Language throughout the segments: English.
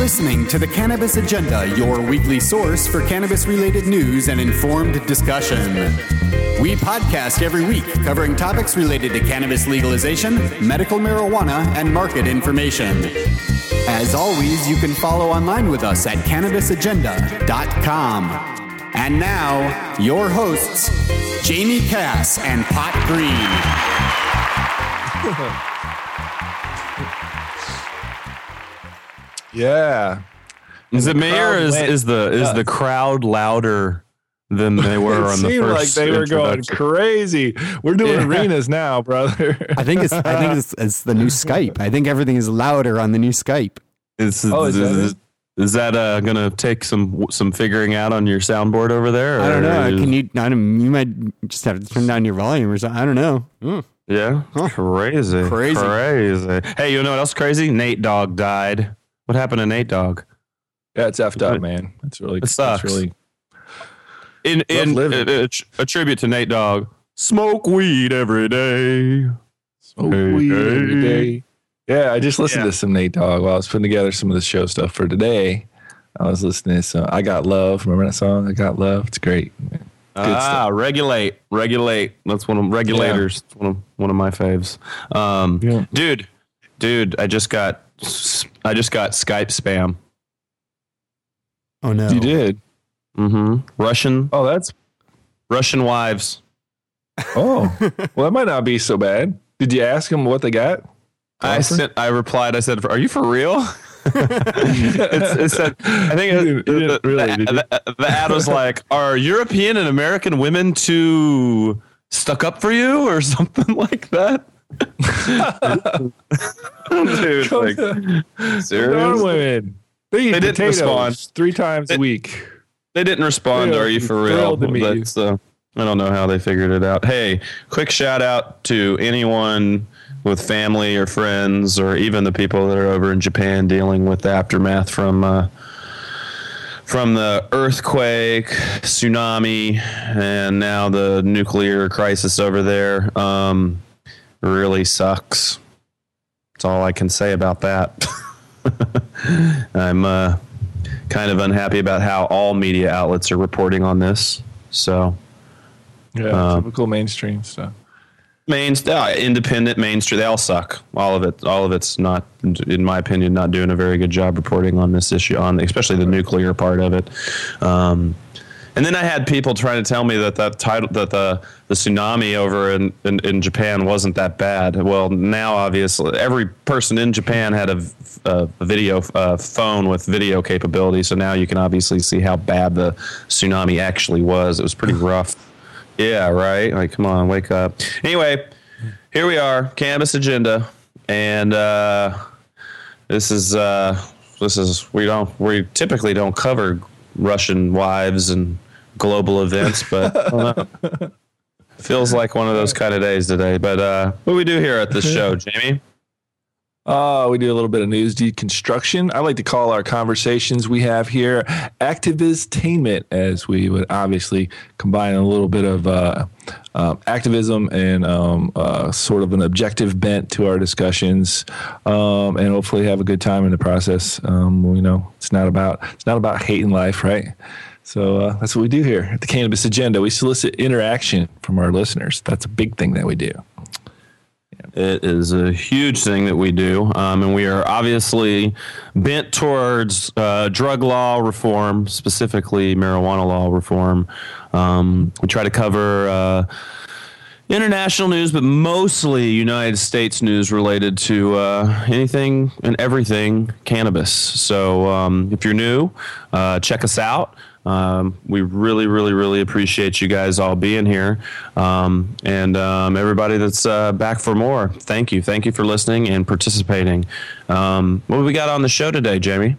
listening to the Cannabis Agenda, your weekly source for cannabis related news and informed discussion. We podcast every week covering topics related to cannabis legalization, medical marijuana, and market information. As always, you can follow online with us at cannabisagenda.com. And now, your hosts, Jamie Cass and Pot Green. Yeah. Is it me or is, is the is nuts. the crowd louder than they were on the seemed first? like they were going crazy. We're doing Yeah. arenas now, brother. I think it's I think it's, it's the new Skype. I think everything is louder on the new Skype. Is, Oh, is that is, is that uh, gonna take some some figuring out on your soundboard over there? I don't know. is- Can you? I don't, you might just have to turn down your volume or something. I don't know. Mm. Yeah, crazy, Crazy. crazy. Hey, you know what else crazy? Nate Dogg died. What happened to Nate Dogg? yeah, it's effed up, man. It's really, It sucks. It's really, In in living. a, a tribute to Nate Dogg. Smoke weed every day. Smoke Hey, weed hey. every day. Yeah, I just listened Yeah. to some Nate Dogg while I was putting together some of the show stuff for today. I was listening to some I Got Love. Remember that song? I Got Love. It's great. Good ah, regulate, regulate. That's one of regulators. It's One of one of my faves. Um, Yeah. dude, dude, I just got I just got Skype spam. Oh no! You did? Mm-hmm. Russian Oh, that's, Russian wives. oh. well, that might not be so bad. Did you ask them what they got? I Offer? sent. I replied. I said, "Are you for real?" it's, it said. I think You it, didn't- you the, really, the, the- the ad was like, "Are European and American women too stuck up for you, or something like that?" Dude, like, Darn seriously? women. They eat They didn't potatoes respond. three times They- a week. They didn't respond. They Are are you for real? thrilled to meet you. That's uh, I don't know how they figured it out. Hey, quick shout out to anyone with family or friends, or even the people that are over in Japan dealing with the aftermath from uh, from the earthquake, tsunami, and now the nuclear crisis over there. Um, really sucks. That's all I can say about that. I'm uh, kind of unhappy about how all media outlets are reporting on this. So, Yeah, Um, typical mainstream stuff. main, uh, independent, mainstream, they all suck. All of it, all of it's not, in my opinion, not doing a very good job reporting on this issue, on especially the nuclear part of it. Um, and then I had people trying to tell me that that title, that the the tsunami over in, in, in Japan wasn't that bad. Well, now obviously every person in Japan had a video uh, phone with video capability, so now you can obviously see how bad the tsunami actually was. It was pretty rough. Yeah, right. Like, come on, wake up. Anyway, here we are, Cannabis Agenda, and uh, this is uh, this is we don't we typically don't cover Russian wives and global events, but feels like one of those kind of days today. But uh, what do we do here at this show, Jamie? Uh, we do a little bit of news deconstruction. I like to call our conversations we have here activistainment, as we would obviously combine a little bit of uh, uh, activism and um, uh, sort of an objective bent to our discussions, um, and hopefully have a good time in the process. Um, you know, it's not about it's not about hating life, right? So uh, that's what we do here at the Cannabis Agenda. We solicit interaction from our listeners. That's a big thing that we do. It is a huge thing that we do, um, and we are obviously bent towards uh, drug law reform, specifically marijuana law reform. Um, we try to cover uh, international news, but mostly United States news related to uh, anything and everything cannabis. So um, if you're new, uh, check us out. Um, we really, really, really appreciate you guys all being here. Um, and um, everybody that's uh, back for more, thank you. Thank you for listening and participating. Um, what we got on the show today, Jamie?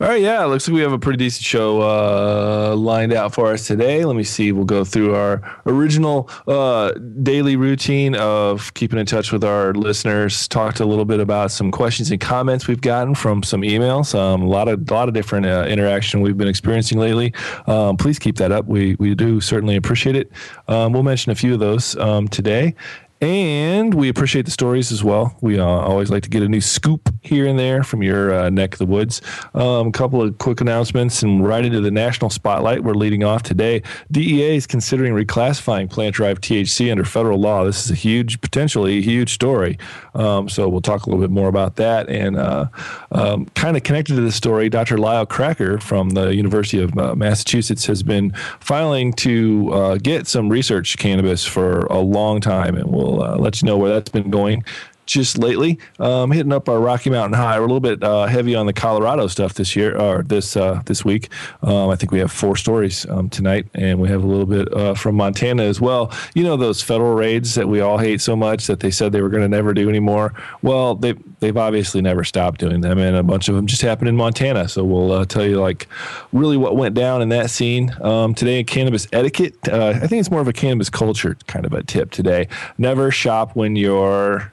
All right, yeah, looks like we have a pretty decent show uh, lined out for us today. Let me see. We'll go through our original uh, daily routine of keeping in touch with our listeners. Talked a little bit about some questions and comments we've gotten from some emails. Um, a lot of a lot of different uh, interaction we've been experiencing lately. Um, please keep that up. We we do certainly appreciate it. Um, we'll mention a few of those um, today. And we appreciate the stories as well. We uh, always like to get a new scoop here and there from your uh, neck of the woods. Um, a couple of quick announcements and right into the national spotlight. We're leading off today. DEA is considering reclassifying plant derived THC under federal law. This is a huge, potentially huge story. Um, so we'll talk a little bit more about that. And uh, um, kind of connected to the story, Dr. Lyle Craker from the University of uh, Massachusetts has been filing to uh, get some research cannabis for a long time, and we'll uh, let you know where that's been going just lately. Um, hitting up our Rocky Mountain High. We're a little bit uh, heavy on the Colorado stuff this year or this uh, this week. Um, I think we have four stories um, tonight, and we have a little bit uh, from Montana as well. You know those federal raids that we all hate so much that they said they were going to never do anymore. Well, they they've obviously never stopped doing them, and a bunch of them just happened in Montana. So we'll uh, tell you like really what went down in that scene um, today in cannabis etiquette. Uh, I think it's more of a cannabis culture kind of a tip today. Never shop when you're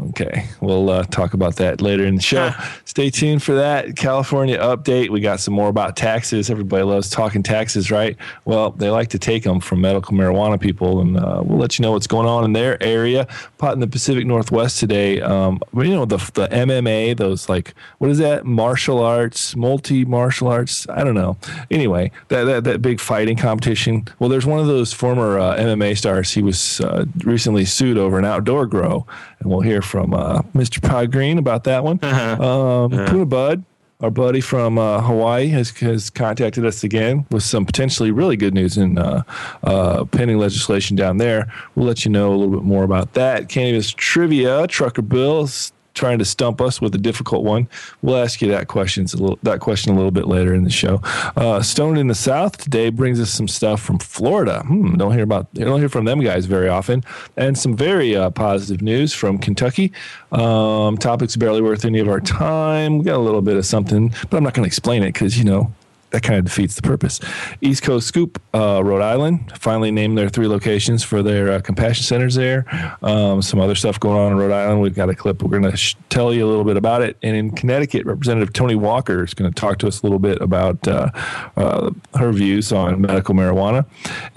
Okay, we'll uh, talk about that later in the show. Stay tuned for that California update. We got some more about taxes. Everybody loves talking taxes, right? Well, they like to take them from medical marijuana people, and uh, we'll let you know what's going on in their area. Pot in the Pacific Northwest today. Um, you know the the MMA, those like what is that? Martial arts, multi martial arts. I don't know. Anyway, that, that that big fighting competition. Well, there's one of those former uh, MMA stars. He was uh, recently sued over an outdoor grow, and we'll hear from uh, Mr. Pod Green about that one. Um, Puna Bud, our buddy from uh, Hawaii, has, has contacted us again with some potentially really good news in uh, uh, pending legislation down there. We'll let you know a little bit more about that. Cannabis trivia, Trucker Bill's trying to stump us with a difficult one. We'll ask you that questions a little that question a little bit later in the show. Uh, Stone in the South today brings us some stuff from Florida. Hmm, don't hear about don't hear from them guys very often, and some very uh, positive news from Kentucky. Um, topics barely worth any of our time. We got a little bit of something, but I'm not going to explain it because you know that kind of defeats the purpose. East Coast Scoop, uh, Rhode Island, finally named their three locations for their uh, compassion centers there. Um, some other stuff going on in Rhode Island. We've got a clip. We're going to sh- tell you a little bit about it. And in Connecticut, Representative Toni Walker is going to talk to us a little bit about uh, uh, her views on medical marijuana.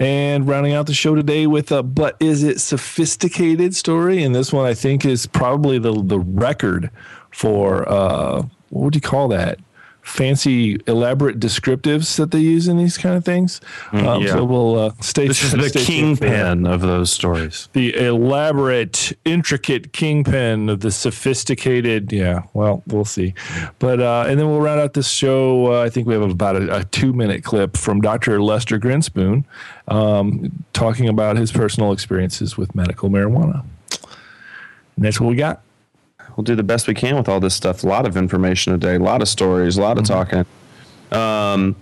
And rounding out the show today with a "But is it sophisticated?" story. And this one, I think, is probably the the record for uh, what would you call that? Fancy, elaborate descriptives that they use in these kind of things. Um, yeah. So we'll uh, stay. This is the stay tuned for that. kingpin of those stories. The elaborate, intricate kingpin of the sophisticated. Yeah, well, we'll see. But uh, and then we'll round out this show. Uh, I think we have about a, a two-minute clip from Dr. Lester Grinspoon um, talking about his personal experiences with medical marijuana. And that's what we got. We'll do the best we can with all this stuff. A lot of information today, a lot of stories, a lot of talking. Um,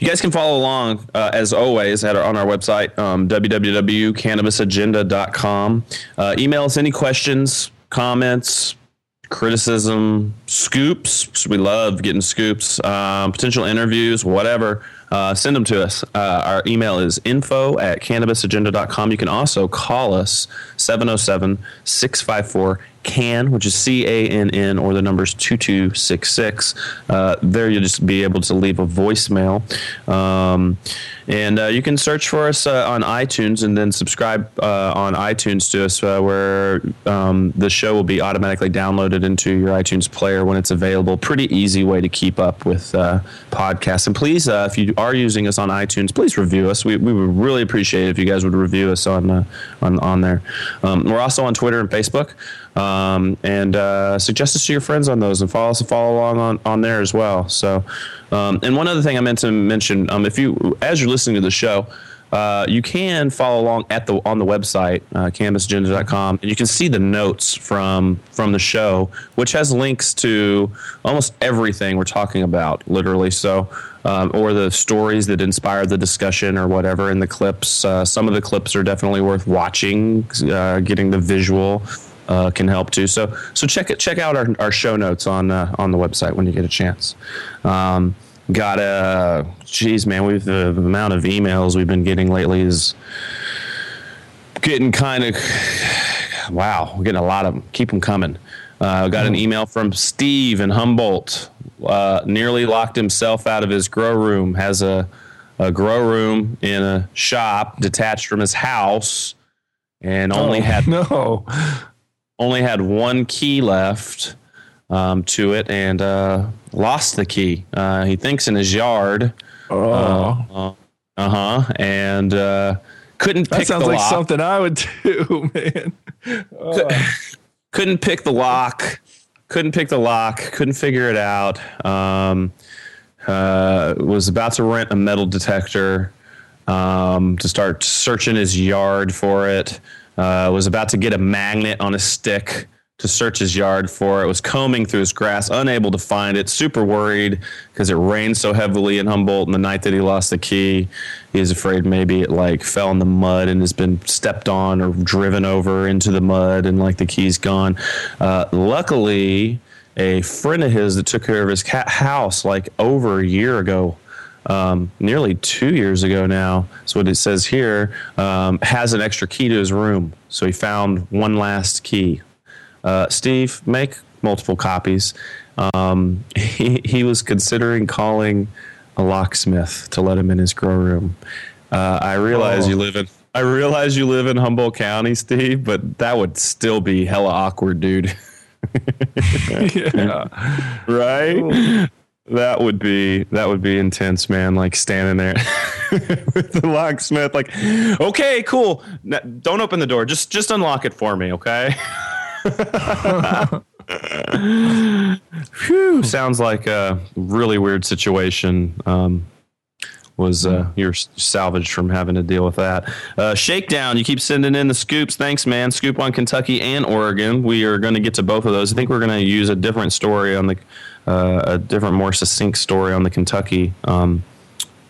you guys can follow along uh, as always at our, on our website, um, www.cannabisagenda.com. Uh, email us any questions, comments, criticism, scoops. We love getting scoops, um, potential interviews, whatever. Uh, send them to us. Uh, our email is info at cannabisagenda.com. You can also call us 707 654 CAN, which is C A N N, or the number's 2266. Uh, there you'll just be able to leave a voicemail. Um, and uh, you can search for us uh, on iTunes and then subscribe uh, on iTunes to us, uh, where um, the show will be automatically downloaded into your iTunes player when it's available. Pretty easy way to keep up with uh, podcasts. And please, if you are using us on iTunes, please review us. We, we would really appreciate it if you guys would review us on on on there. Um, we're also on Twitter and Facebook. Um, and uh, suggest us to your friends on those and follow us and follow along on, on there as well. So, um, and one other thing I meant to mention, um, if you, as you're listening to the show, uh, you can follow along at the on the website uh, cannabisagenda.com and you can see the notes from from the show which has links to almost everything we're talking about literally. So um, or the stories that inspire the discussion or whatever in the clips. Uh, some of the clips are definitely worth watching uh, getting the visual uh, can help too. So so check it check out our, our show notes on uh, on the website when you get a chance. Um, got a geez man, we've the amount of emails we've been getting lately is getting kind of wow. We're getting a lot of them. Keep them coming. Uh, got an email from Steve in Humboldt. Uh, nearly locked himself out of his grow room. Has a a grow room in a shop detached from his house, and only Oh, had no. Only had one key left um, to it, and uh, lost the key. Uh, he thinks in his yard. Oh, Uh huh. And uh, couldn't that pick sounds like lock. something I would do, man. couldn't pick the lock. Couldn't pick the lock. Couldn't figure it out. Um, uh, was about to rent a metal detector um, to start searching his yard for it. Uh, was about to get a magnet on a stick to search his yard for it. Was combing through his grass, unable to find it. Super worried because it rained so heavily in Humboldt. And the night that he lost the key, he's afraid maybe it like fell in the mud and has been stepped on or driven over into the mud, and like the key's gone. Uh, luckily, a friend of his that took care of his cat house like over a year ago um, nearly two years ago now. That's what it says here. Um, has an extra key to his room, so he found one last key. Uh, Steve, make multiple copies. Um, he he was considering calling a locksmith to let him in his grow room. Uh, I realize Oh. you live in. I realize you live in Humboldt County, Steve, but that would still be hella awkward, dude. yeah. right? That would be that would be intense, man. Like standing there with the locksmith, like, okay, cool. Don't open the door. Just just unlock it for me, okay? Phew, sounds like a really weird situation. Um, was uh, you're salvaged from having to deal with that. Uh, Shakedown, you keep sending in the scoops. Thanks, man. Scoop on Kentucky and Oregon. We are going to get to both of those. I think we're going to use a different story on the, uh, a different, more succinct story on the Kentucky. Um,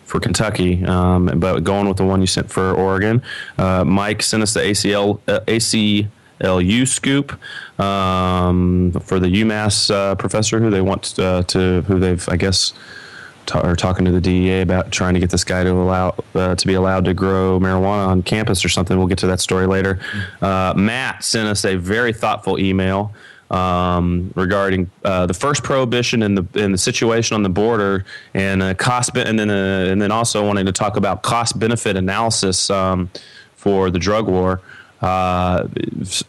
for Kentucky, um, but going with the one you sent for Oregon. Uh, Mike sent us the ACL uh, ACLU scoop um, for the UMass uh, professor who they want uh, to who they've I guess ta- are talking to the DEA about trying to get this guy to allow uh, to be allowed to grow marijuana on campus or something. We'll get to that story later. Uh, Matt sent us a very thoughtful email um, regarding uh, the first prohibition and the and the situation on the border and uh, cost be- and then and then also wanting to talk about cost benefit analysis um, for the drug war. Uh,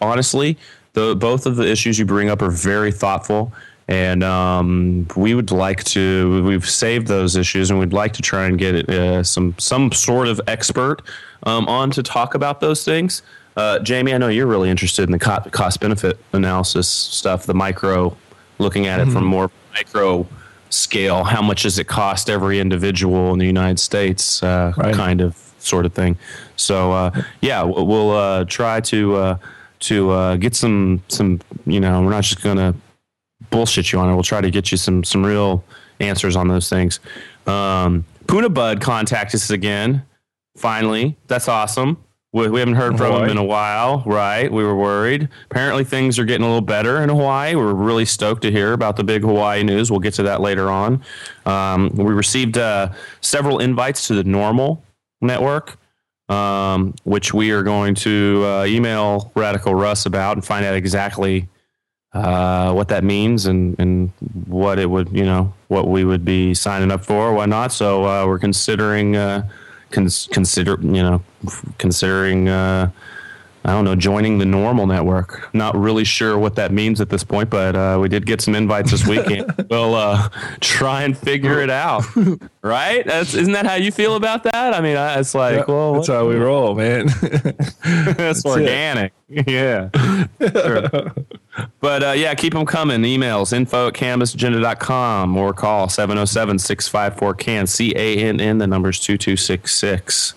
honestly, the both of the issues you bring up are very thoughtful. And um, we would like to. We've saved those issues, and we'd like to try and get uh, some some sort of expert um, on to talk about those things. Uh, Jamie, I know you're really interested in the cost benefit analysis stuff, the micro, looking at it from more micro scale. How much does it cost every individual in the United States? Uh, Right. Kind of sort of thing. So uh, yeah, we'll, we'll uh, try to uh, to uh, get some some. You know, we're not just gonna bullshit you on it. We'll try to get you some some real answers on those things. Um, Puna Bud contacted us again. Finally, that's awesome. We, we haven't heard from him in a while, right? We were worried. Apparently, things are getting a little better in Hawaii. We're really stoked to hear about the big Hawaii news. We'll get to that later on. Um, we received uh, several invites to the NORML Network, um, which we are going to uh, email Radical Russ about and find out exactly uh, what that means and, and what it would, you know, what we would be signing up for, why not. So uh, we're considering, uh, cons- consider, you know, considering, uh, I don't know, joining the NORML network. Not really sure what that means at this point, but uh, we did get some invites this weekend. we'll uh, try and figure it out, right? That's, isn't that how you feel about that? I mean, I, it's like, well, That's how we roll, man. that's organic. Yeah. Sure. But uh, yeah, keep them coming. Emails info at cannabisagenda.com or call 707 654 CAN, C A N N. The number's 2266.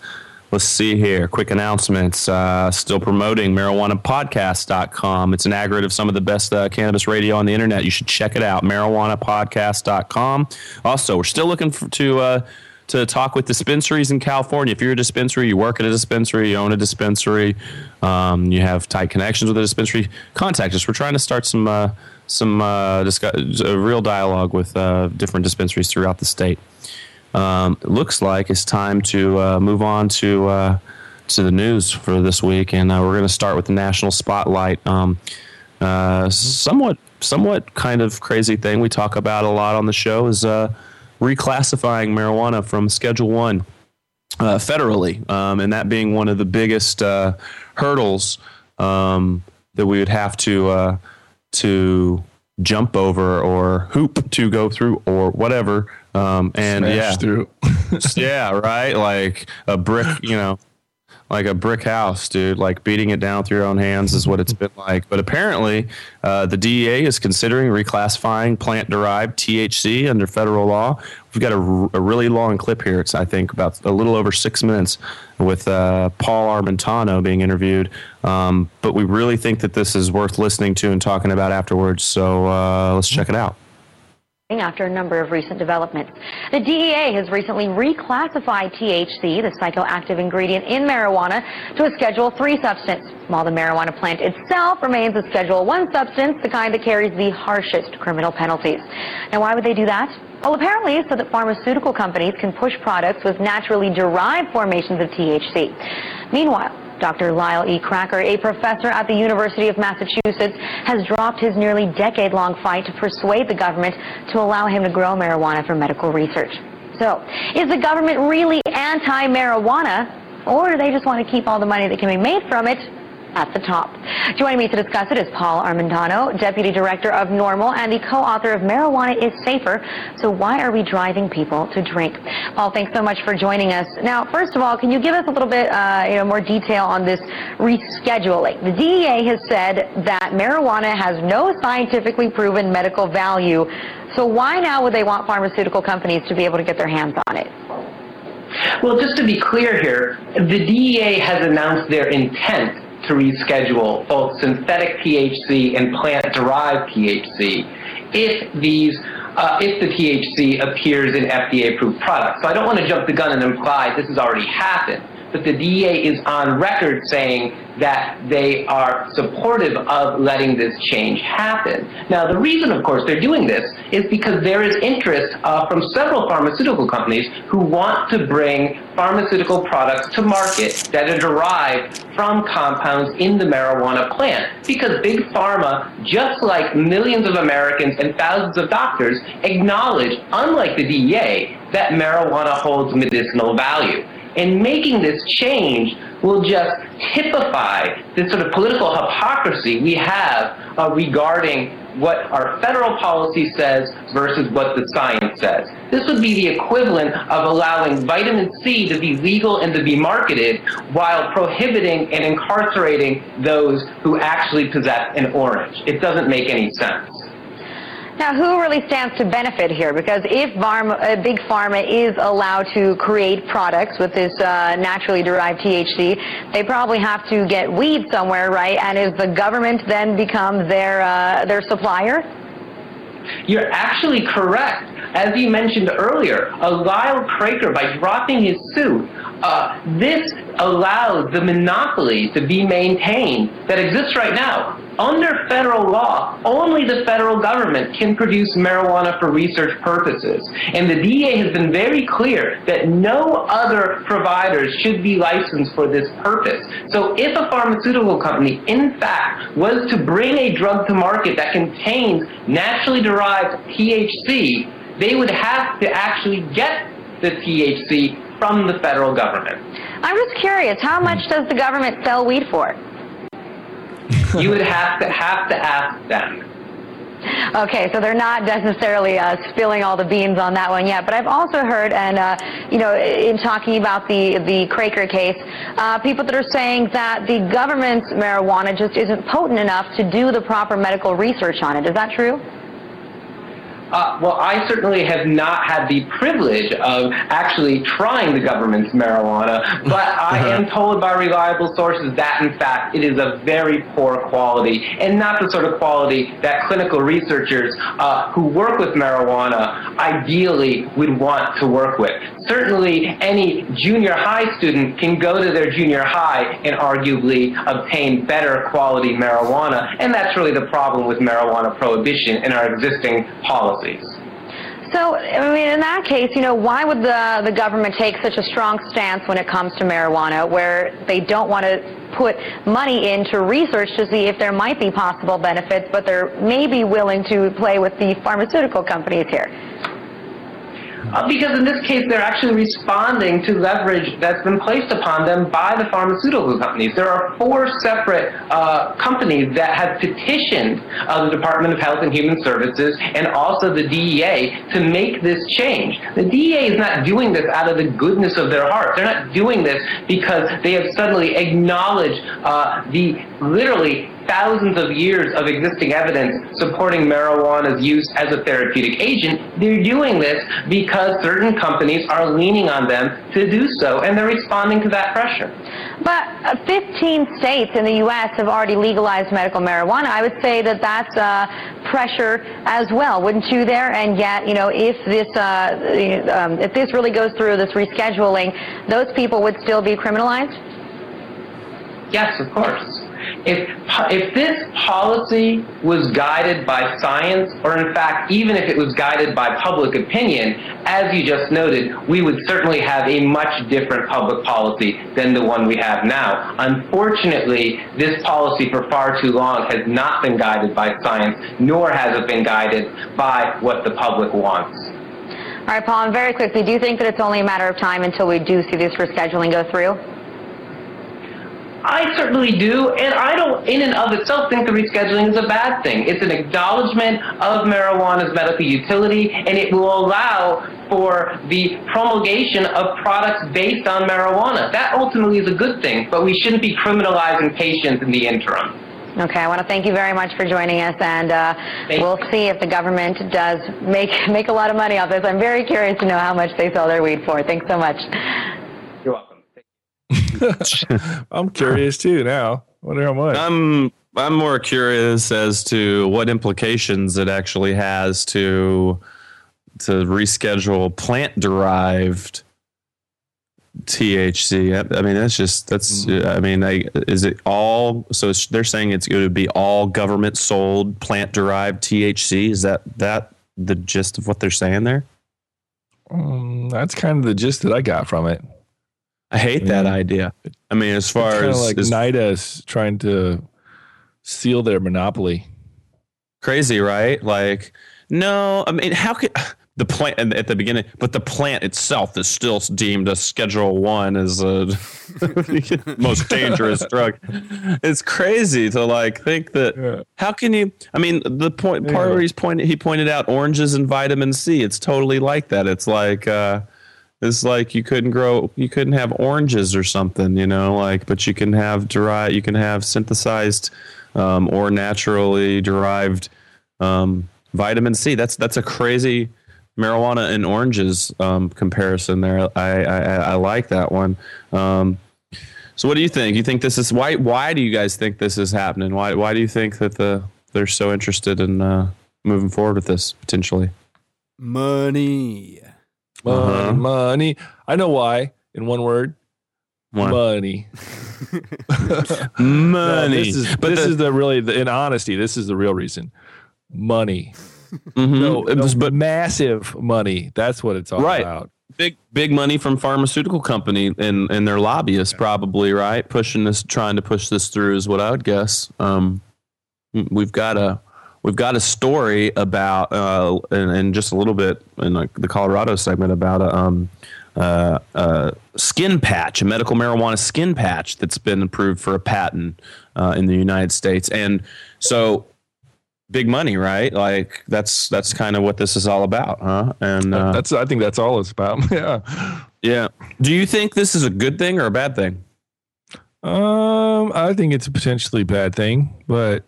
Let's see here. Quick announcements. Uh, still promoting marijuanapodcast.com. It's an aggregate of some of the best uh, cannabis radio on the internet. You should check it out. marijuanapodcast.com. Also, we're still looking for, to. To talk with dispensaries in California. If you're a dispensary, you work at a dispensary, you own a dispensary, um, you have tight connections with a dispensary, contact us. We're trying to start some uh, some uh, discuss- a real dialogue with uh, different dispensaries throughout the state. Um, it looks like it's time to uh, move on to uh, to the news for this week, and uh, we're going to start with the national spotlight. Um, uh, somewhat, somewhat kind of crazy thing we talk about a lot on the show is uh, reclassifying marijuana from Schedule One uh, federally, um, and that being one of the biggest uh, hurdles um, that we would have to uh, to jump over or hoop to go through or whatever. Um, and Smash yeah, through. yeah, right. Like a brick, you know, like a brick house, dude. Like beating it down with your own hands is what it's been like. But apparently, uh, the DEA is considering reclassifying plant-derived THC under federal law. We've got a really long clip here. It's I think about a little over six minutes with uh, Paul Armentano being interviewed. Um, but we really think that this is worth listening to and talking about afterwards. So uh, let's check it out. After a number of recent developments, the DEA has recently reclassified THC, the psychoactive ingredient in marijuana, to a Schedule 3 substance, while the marijuana plant itself remains a Schedule 1 substance, the kind that carries the harshest criminal penalties. Now, why would they do that? Well, apparently so that pharmaceutical companies can push products with naturally derived formations of THC. Meanwhile, Dr. Lyle E. Craker, a professor at the University of Massachusetts, has dropped his nearly decade-long fight to persuade the government to allow him to grow marijuana for medical research. So, is the government really anti-marijuana, or do they just want to keep all the money that can be made from it at the top. Joining me to discuss it is Paul Armentano, Deputy Director of NORML and the co-author of Marijuana is Safer. So why are we driving people to drink? Paul, thanks so much for joining us. Now, first of all, can you give us a little bit uh, you know, more detail on this rescheduling? The DEA has said that marijuana has no scientifically proven medical value. So why now would they want pharmaceutical companies to be able to get their hands on it? Well, just to be clear here, the DEA has announced their intent to reschedule both synthetic THC and plant-derived THC if these uh, if the THC appears in FDA-approved products. So I don't want to jump the gun and imply this has already happened, but the DEA is on record saying that they are supportive of letting this change happen. Now, the reason, of course, they're doing this is because there is interest uh, from several pharmaceutical companies who want to bring pharmaceutical products to market that are derived from compounds in the marijuana plant. Because Big Pharma, just like millions of Americans and thousands of doctors, acknowledge, unlike the DEA, that marijuana holds medicinal value. And making this change will just typify this sort of political hypocrisy we have uh, regarding what our federal policy says versus what the science says. This would be the equivalent of allowing vitamin C to be legal and to be marketed while prohibiting and incarcerating those who actually possess an orange. It doesn't make any sense. Now, who really stands to benefit here? Because if pharma, Big Pharma is allowed to create products with this uh, naturally derived THC, they probably have to get weed somewhere, right? And is the government then become their uh, their supplier? You're actually correct. As you mentioned earlier, uh, Lyle Craker, by dropping his suit, uh, this allowed the monopoly to be maintained that exists right now. Under federal law, only the federal government can produce marijuana for research purposes. And the DEA has been very clear that no other providers should be licensed for this purpose. So if a pharmaceutical company, in fact, was to bring a drug to market that contains naturally derived THC, they would have to actually get the THC from the federal government. I'm just curious, how much does the government sell weed for? you would have to have to ask them. Okay, so they're not necessarily uh, spilling all the beans on that one yet. But I've also heard, and uh, you know, in talking about the the Craker case, uh, people that are saying that the government's marijuana just isn't potent enough to do the proper medical research on it. Is that true? Uh, well, I certainly have not had the privilege of actually trying the government's marijuana, but I am told by reliable sources that, in fact, it is of very poor quality and not the sort of quality that clinical researchers uh, who work with marijuana ideally would want to work with. Certainly, any junior high student can go to their junior high and arguably obtain better quality marijuana, and that's really the problem with marijuana prohibition in our existing policies. So, I mean, in that case, you know, why would the, the government take such a strong stance when it comes to marijuana, where they don't want to put money into research to see if there might be possible benefits, but they're maybe willing to play with the pharmaceutical companies here? Uh, because in this case, they're actually responding to leverage that's been placed upon them by the pharmaceutical companies. There are four separate uh, companies that have petitioned uh, the Department of Health and Human Services and also the DEA to make this change. The DEA is not doing this out of the goodness of their heart. They're not doing this because they have suddenly acknowledged uh, the literally thousands of years of existing evidence supporting marijuana's use as a therapeutic agent. They're doing this because certain companies are leaning on them to do so, and they're responding to that pressure. But uh, 15 states in the U.S. have already legalized medical marijuana. I would say that that's uh, pressure as well, wouldn't you? There, and yet, you know, if this uh, um, if this really goes through this rescheduling, those people would still be criminalized. Yes, of course. If, if this policy was guided by science, or in fact, even if it was guided by public opinion, as you just noted, we would certainly have a much different public policy than the one we have now. Unfortunately, this policy for far too long has not been guided by science, nor has it been guided by what the public wants. All right, Paul, and very quickly, do you think that it's only a matter of time until we do see this rescheduling go through? I certainly do, and I don't, in and of itself, think the rescheduling is a bad thing. It's an acknowledgement of marijuana's medical utility, and it will allow for the promulgation of products based on marijuana. That ultimately is a good thing, but we shouldn't be criminalizing patients in the interim. Okay, I want to thank you very much for joining us, and uh, we'll see if the government does make make a lot of money off this. I'm very curious to know how much they sell their weed for. Thanks so much. I'm curious too now. Wonder how much. I'm I'm more curious as to what implications it actually has to to reschedule plant derived THC. I, I mean, that's just that's. I mean, I, is it all? So they're saying it's going to be all government sold plant derived THC. Is that that the gist of what they're saying there? Um, that's kind of the gist that I got from it. I hate that idea. I mean, as far of as, like as NIDA's trying to seal their monopoly. crazy, right? Like, no, I mean, how could the plant at the beginning, but the plant itself is still deemed a Schedule One as a most dangerous drug. It's crazy to like think that. Yeah. How can you? I mean, the point part Yeah. where he's pointed, he pointed out oranges and vitamin C. It's totally like that. It's like. uh it's like you couldn't grow, you couldn't have oranges or something, you know, like, but you can have derived, you can have synthesized um, or naturally derived um, vitamin C. That's that's a crazy marijuana and oranges um, comparison there. I, I I like that one. Um, so what do you think? You think this is why? Why do you guys think this is happening? Why why do you think that the they're so interested in uh, moving forward with this potentially? Money. Money, Uh-huh. money. I know why. In one word, Why? money. Money. No, this is but this the- is the really the, in honesty. This is the real reason. Money. mhm. No, It no, but massive money. That's what it's all Right. about. big big money from pharmaceutical company and and their lobbyists probably right pushing this trying to push this through is what I would guess. Um, we've got a we've got a story about uh, in, in just a little bit in like the Colorado segment about a um, uh, uh, skin patch, a medical marijuana skin patch that's been approved for a patent uh, in the United States, and so big money, right? Like that's that's kind of what this is all about, huh? And uh, that's I think that's all it's about. yeah. yeah. Do you think this is a good thing or a bad thing? Um, I think it's a potentially bad thing, but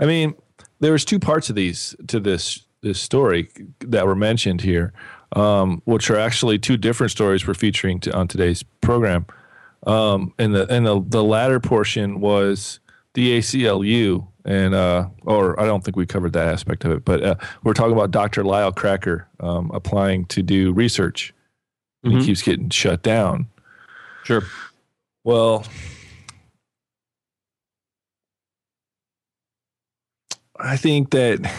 I mean, there's two parts of these to this this story that were mentioned here, um, which are actually two different stories we're featuring to, on today's program. Um, and the and the, the latter portion was the ACLU, and uh, or I don't think we covered that aspect of it, but uh, we're talking about Dr. Lyle Craker um, applying to do research. And Mhm. He keeps getting shut down. Sure. Well, I think that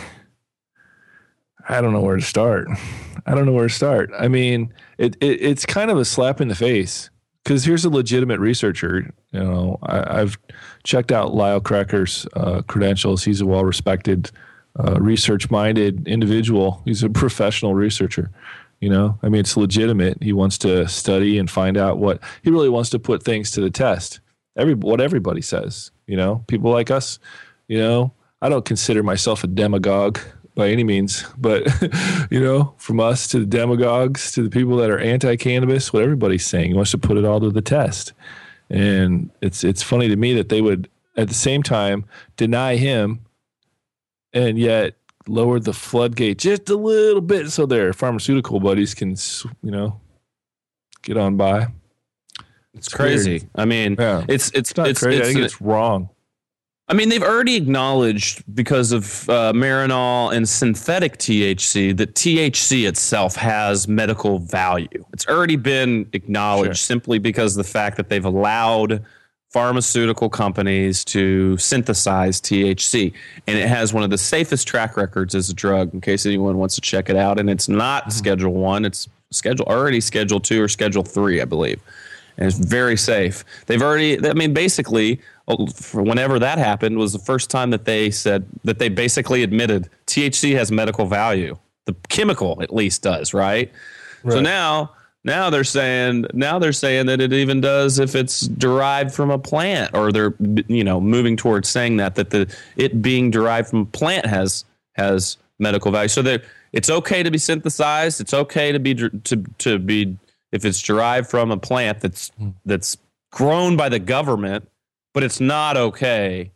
I don't know where to start. I don't know where to start. I mean, it, it it's kind of a slap in the face because here's a legitimate researcher. You know, I, I've checked out Lyle Craker's uh, credentials. He's a well-respected, uh, research-minded individual. He's a professional researcher. You know, I mean, it's legitimate. He wants to study and find out what he really wants to put things to the test. Every what everybody says. You know, people like us. You know, I don't consider myself a demagogue by any means, but you know, from us to the demagogues to the people that are anti-cannabis, what everybody's saying, he wants to put it all to the test. And it's it's funny to me that they would at the same time deny him and yet lower the floodgate just a little bit so their pharmaceutical buddies can you know get on by. It's crazy. I mean, Yeah. it's it's It's not it's, crazy. I it's it's wrong. I mean, they've already acknowledged because of uh, Marinol and synthetic THC that THC itself has medical value. It's already been acknowledged Sure. simply because of the fact that they've allowed pharmaceutical companies to synthesize THC. And it has one of the safest track records as a drug, in case anyone wants to check it out. And it's not Schedule One; it's Schedule already Schedule Two or Schedule Three, I believe and it's very safe. They've already, I mean, basically, uh, whenever that happened was the first time that they said that they basically admitted THC has medical value. The chemical, at least, does right. So now, now they're saying, now they're saying that it even does if it's derived from a plant, or they're, you know, moving towards saying that that the it being derived from a plant has has medical value. So that it's okay to be synthesized. It's okay to be to to be if it's derived from a plant that's that's grown by the government, but it's not okay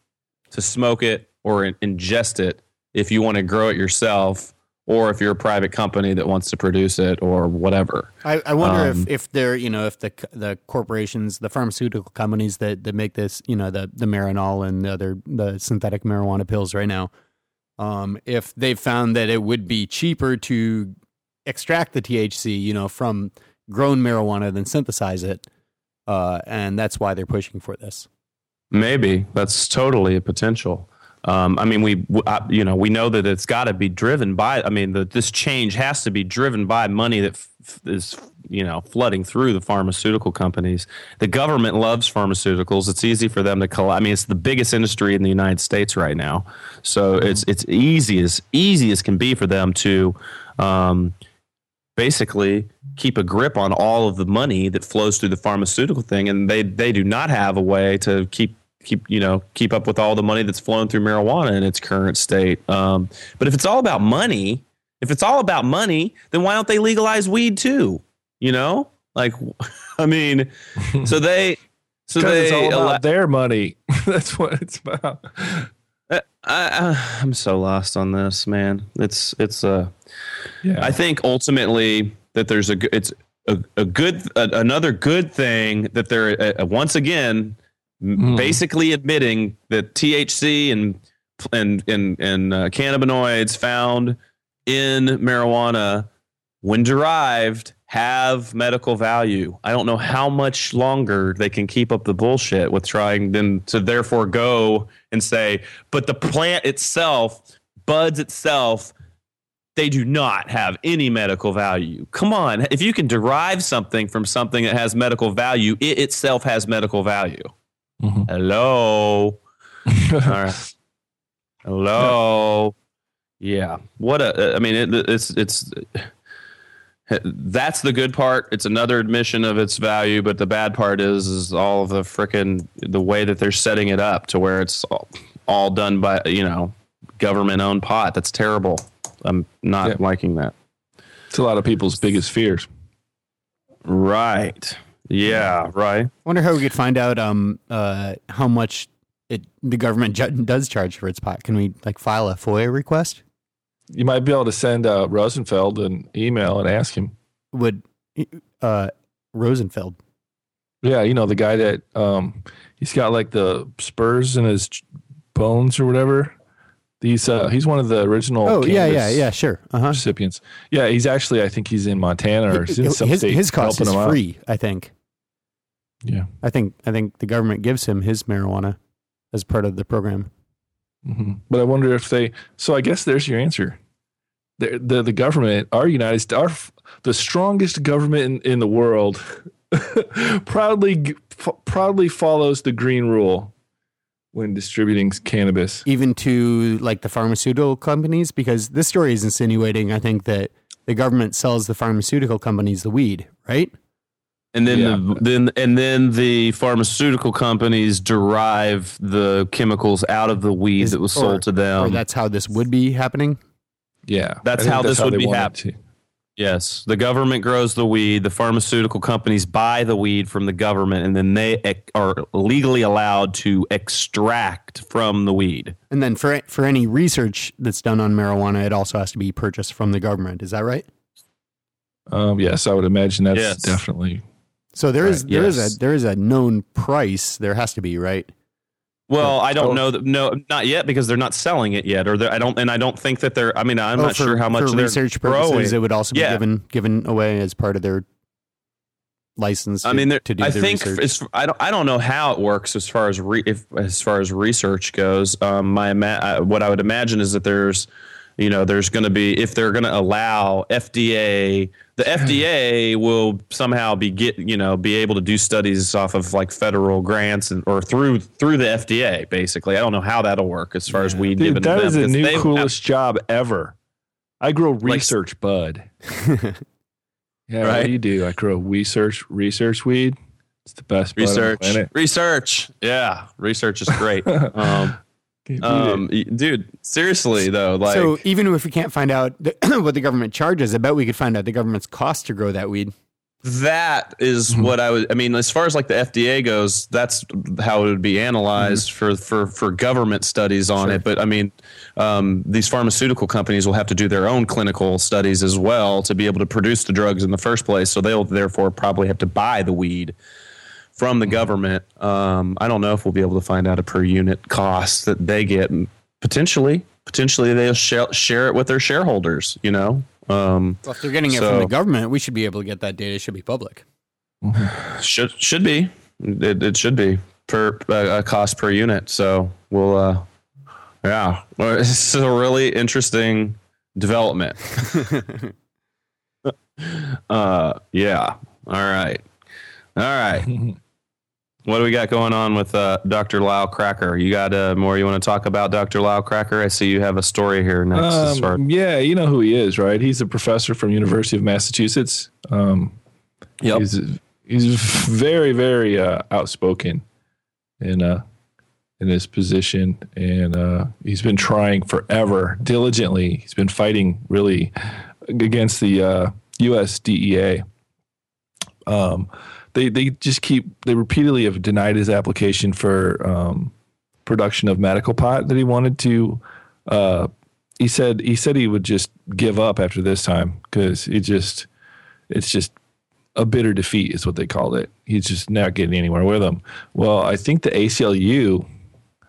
to smoke it or ingest it if you want to grow it yourself or if you're a private company that wants to produce it or whatever. I, I wonder Um, if, if they're you know if the the corporations, the pharmaceutical companies that, that make this you know the the Marinol and the other the synthetic marijuana pills right now, um, if they've found that it would be cheaper to extract the THC you know from grown marijuana than synthesize it, uh, and that's why they're pushing for this. Maybe that's totally a potential. Um, I mean, we, I- you know, we know that it's got to be driven by. I mean, that this change has to be driven by money that f- is, you know, flooding through the pharmaceutical companies. The government loves pharmaceuticals. It's easy for them to collect. I mean, it's the biggest industry in the United States right now, so it's it's easy as easy as can be for them to. Um, basically keep a grip on all of the money that flows through the pharmaceutical thing and they they do not have a way to keep keep you know keep up with all the money that's flowing through marijuana in its current state um, but if it's all about money if it's all about money then why don't they legalize weed too you know like i mean so they so they it's all about allow- their money. That's what it's about. I, I, i'm so lost on this man it's it's uh Yeah. I think ultimately that there's a it's a, a good a, another good thing that they're uh, uh, once again m Mhm. basically admitting that THC and and and and uh, cannabinoids found in marijuana when derived have medical value. I don't know how much longer they can keep up the bullshit with trying then to therefore go and say, but the plant itself, buds itself, they do not have any medical value. Come on, if you can derive something from something that has medical value, it itself has medical value. Mhm. Hello. All right. Hello. Yeah. What a. I mean, it, it's it's. That's the good part. It's another admission of its value, but the bad part is is all of the frickin' the way that they're setting it up to where it's all, all done by you know government owned pot. That's terrible. I'm not Yeah. liking that. It's a lot of people's biggest fears. Right. Yeah. Right. I wonder how we could find out um uh how much it the government ju- does charge for its pot. Can we like file a FOIA request? You might be able to send uh, Rosenfeld an email and ask him. Would uh, Rosenfeld? Yeah, you know the guy that um, he's got like the spurs in his bones or whatever. He's uh, he's one of the original. Oh yeah, yeah, yeah, sure. Uh huh. Recipients. Yeah, he's actually. I think he's in Montana or in His, some his, state his cost is him out. free. I think. Yeah. I think. I think the government gives him his marijuana as part of the program. hmm But I wonder if they. So I guess there's your answer. The the, the government, our United States, our the strongest government in, in the world, proudly g- f- proudly follows the green rule when distributing cannabis. even to like the pharmaceutical companies because this story is insinuating i think that the government sells the pharmaceutical companies the weed right And then, Yeah. the, then, and then the pharmaceutical companies derive the chemicals out of the weed Is- that was or- sold to or them. that's how this would be happening Yeah, That's I think how this would be happening. Yes, the government grows the weed. The pharmaceutical companies buy the weed from the government, and then they ec- are legally allowed to extract from the weed. and then for for any research that's done on marijuana it also has to be purchased from the government is that right Um, yes, I would imagine that's Yes. definitely. so there is Right, there is yes. a there is a known price there has to be right Well, I Oh. don't know. That, no, not yet because they're not selling it yet, or I don't, and I don't think that they're. I mean, I'm Oh, not for- sure how much for they're research purposes growing. it would also be Yeah. given given away as part of their license I mean, there, to do I think it's, I don't I don't know how it works as far as re, if as far as research goes. Um, my ima- uh, what I would imagine is that there's you know there's going to be if they're going to allow FDA the FDA will somehow be get you know be able to do studies off of like federal grants and, or through through the FDA basically. I don't know how that'll work as far as weed Dude, given that to is the new they have- coolest job ever. I grow research bud. Yeah, Right. what do you do? I grow research research weed. It's the best on the research planet. research yeah research is great um, Can't beat it. Um dude seriously though like so even if we can't find out the, what the government charges, I bet we could find out the government's cost to grow that weed. that is Mm-hmm. what I would I mean as far as like the FDA goes that's how it would be analyzed for for for government studies on Sure. it but I mean um, these pharmaceutical companies will have to do their own clinical studies as well to be able to produce the drugs in the first place so they'll therefore probably have to buy the weed from the government um, I don't know if we'll be able to find out a per unit cost that they get potentially potentially they'll share, share it with their shareholders you know um, Well, if they're getting it from the government, we should be able to get that data. It should be public. Should should be. It, it should be per uh, a cost per unit. So we'll uh yeah. Well, This is a really interesting development. uh yeah. All right. All right. What do we got going on with uh, Dr. Lyle Craker? You got uh, more you want to talk about Dr. Lyle Craker? I see you have a story here next. Um, yeah, you know who he is, right? He's a professor from University of Massachusetts. Um, Yep. He's he's very very uh, outspoken in uh in his position, and uh, he's been trying forever, diligently. He's been fighting really against the uh, U.S. DEA. Um, they they just keep they repeatedly have denied his application for um, production of medical pot that he wanted to. Uh, he said he said he would just give up after this time because it just it's just a bitter defeat is what they called it. He's just not getting anywhere with them. Well, I think the ACLU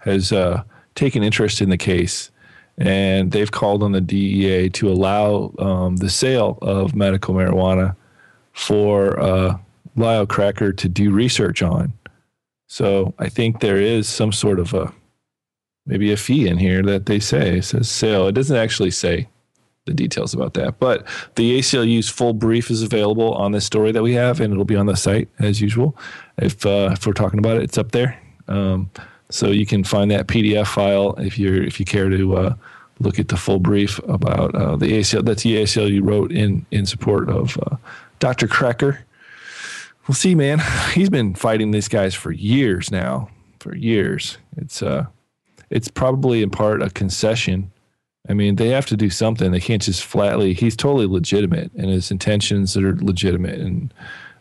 has uh, taken interest in the case, and they've called on the DEA to allow um, the sale of medical marijuana for uh, Lyle Craker to do research on. So I think there is some sort of a maybe a fee in here that they say it says sale. It doesn't actually say the details about that, but the ACLU's full brief is available on this story that we have, and it'll be on the site as usual. If uh, if we're talking about it, it's up there. Um, so you can find that PDF file if you're if you care to uh, look at the full brief about uh, the ACL that the ACLU wrote in in support of uh, Dr. Craker. We'll see, man. He's been fighting these guys for years now. For years, it's uh, it's probably in part a concession. I mean, they have to do something. They can't just flatly. He's totally legitimate, and his intentions are legitimate. And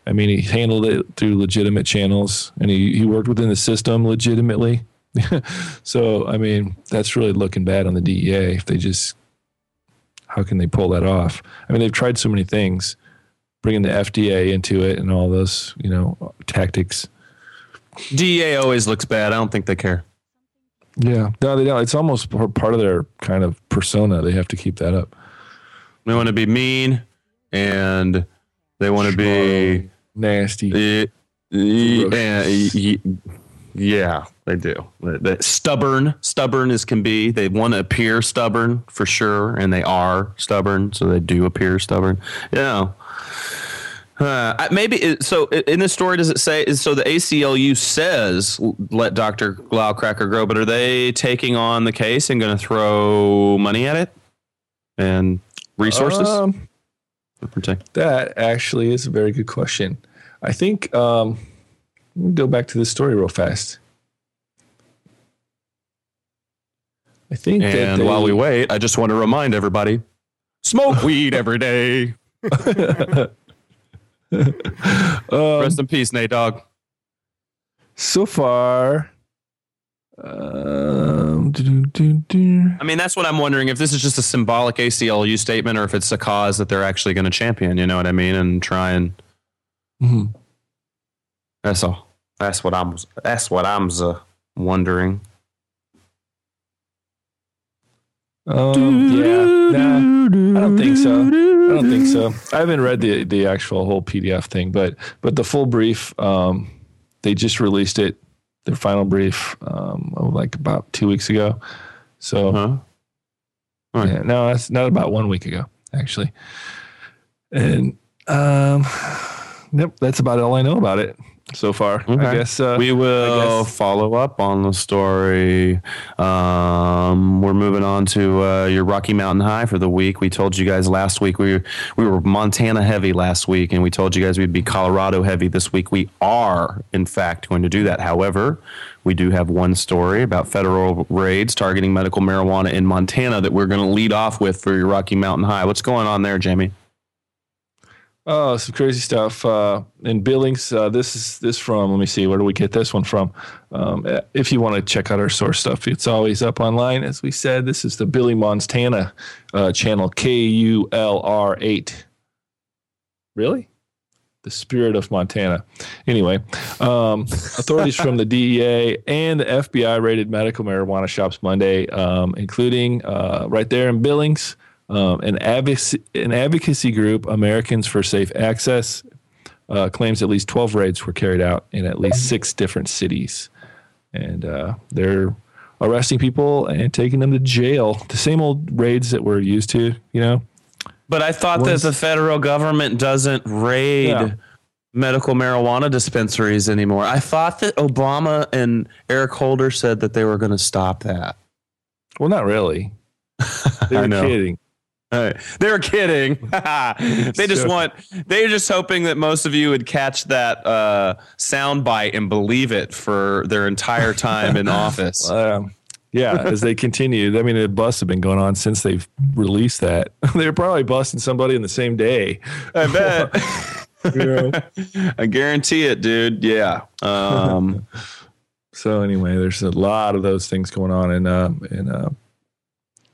I mean, he handled it through legitimate channels, and he he worked within the system legitimately. so I mean, that's really looking bad on the DEA if they just how can they pull that off? I mean, they've tried so many things, bringing the FDA into it and all those, you know, tactics. DEA always looks bad. I don't think they care. Yeah, no, they don't. It's almost part of their kind of persona. They have to keep that up. They want to be mean, and they want to be nasty. Uh, uh, yeah, they do. They, stubborn, stubborn as can be. They want to appear stubborn for sure, and they are stubborn, so they do appear stubborn. Yeah. Uh, maybe it, so. In the story, does it say? So the ACLU says let Dr. Lyle Craker grow, but are they taking on the case and going to throw money at it and resources? Um, that actually is a very good question. I think um, go back to the story real fast. I think. And they, while we wait, I just want to remind everybody: smoke weed every day. um, Rest in peace, Nate Dogg. So far, um, I mean, that's what I'm wondering if this is just a symbolic ACLU statement or if it's a cause that they're actually going to champion. You know what I mean? And try and. Mm-hmm. That's all. That's what I'm. That's what I'm uh, wondering. Um, yeah, nah, I don't think so. I don't think so. I haven't read the the actual whole PDF thing, but but the full brief, um, they just released it, their final brief, um, oh, like about two weeks ago. So, uh-huh. right. yeah, no, that's not about one week ago actually. And um, yep, that's about all I know about it so far. Okay. I guess uh, we will guess. follow up on the story. Um, we're moving on to uh, your Rocky Mountain High for the week. We told you guys last week we were, we were Montana heavy last week, and we told you guys we'd be Colorado heavy this week. We are, in fact, going to do that. However, we do have one story about federal raids targeting medical marijuana in Montana that we're going to lead off with for your Rocky Mountain High. What's going on there, Jamie? Oh, some crazy stuff uh, in Billings. Uh, this is this from. Let me see. Where do we get this one from? Um, if you want to check out our source stuff, it's always up online. As we said, this is the Billy Montana uh, channel K U L R eight. Really? The spirit of Montana. Anyway, um, authorities from the DEA and the FBI raided medical marijuana shops Monday, um, including uh, right there in Billings. Um, an, advocacy, an advocacy group, Americans for Safe Access, uh, claims at least 12 raids were carried out in at least six different cities. And uh, they're arresting people and taking them to jail. The same old raids that we're used to, you know? But I thought that the federal government doesn't raid yeah. medical marijuana dispensaries anymore. I thought that Obama and Eric Holder said that they were going to stop that. Well, not really. They were kidding. They were kidding. they just want. They're just hoping that most of you would catch that uh, sound bite and believe it for their entire time in office. Um, yeah, as they continue. I mean, the busts have been going on since they've released that. They're probably busting somebody in the same day. I bet. you know? I guarantee it, dude. Yeah. Um, so anyway, there's a lot of those things going on in uh, in uh,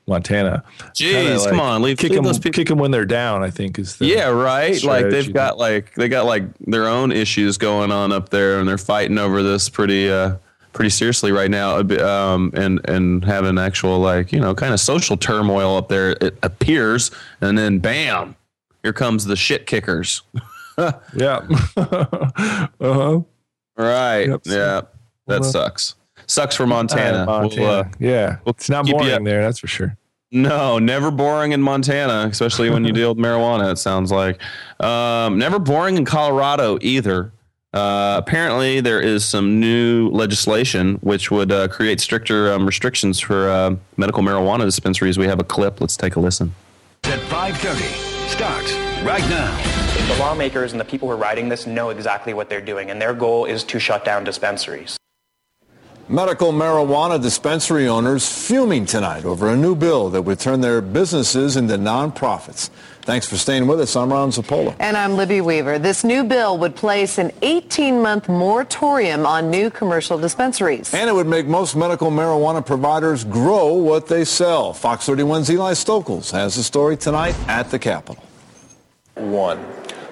Montana. Jeez, like, come on, leave, kick leave them, kick them when they're down. I think is the yeah, right. Like they've got like they got like their own issues going on up there, and they're fighting over this pretty uh pretty seriously right now. Um, and and having actual like you know kind of social turmoil up there. It appears, and then bam, here comes the shit kickers. yeah. uh huh. Right. Yep, yeah. That sucks. Sucks for Montana. Uh, Montana. We'll, uh, yeah, we'll it's not boring there. That's for sure. No, never boring in Montana, especially when you deal with marijuana. It sounds like um, never boring in Colorado either. Uh, apparently, there is some new legislation which would uh, create stricter um, restrictions for uh, medical marijuana dispensaries. We have a clip. Let's take a listen. At 5:30 starts right now. The lawmakers and the people who are writing this know exactly what they're doing, and their goal is to shut down dispensaries. Medical marijuana dispensary owners fuming tonight over a new bill that would turn their businesses into nonprofits. Thanks for staying with us. I'm Ron Zappolo. And I'm Libby Weaver. This new bill would place an 18-month moratorium on new commercial dispensaries. And it would make most medical marijuana providers grow what they sell. Fox 31's Eli Stokols has the story tonight at the Capitol. One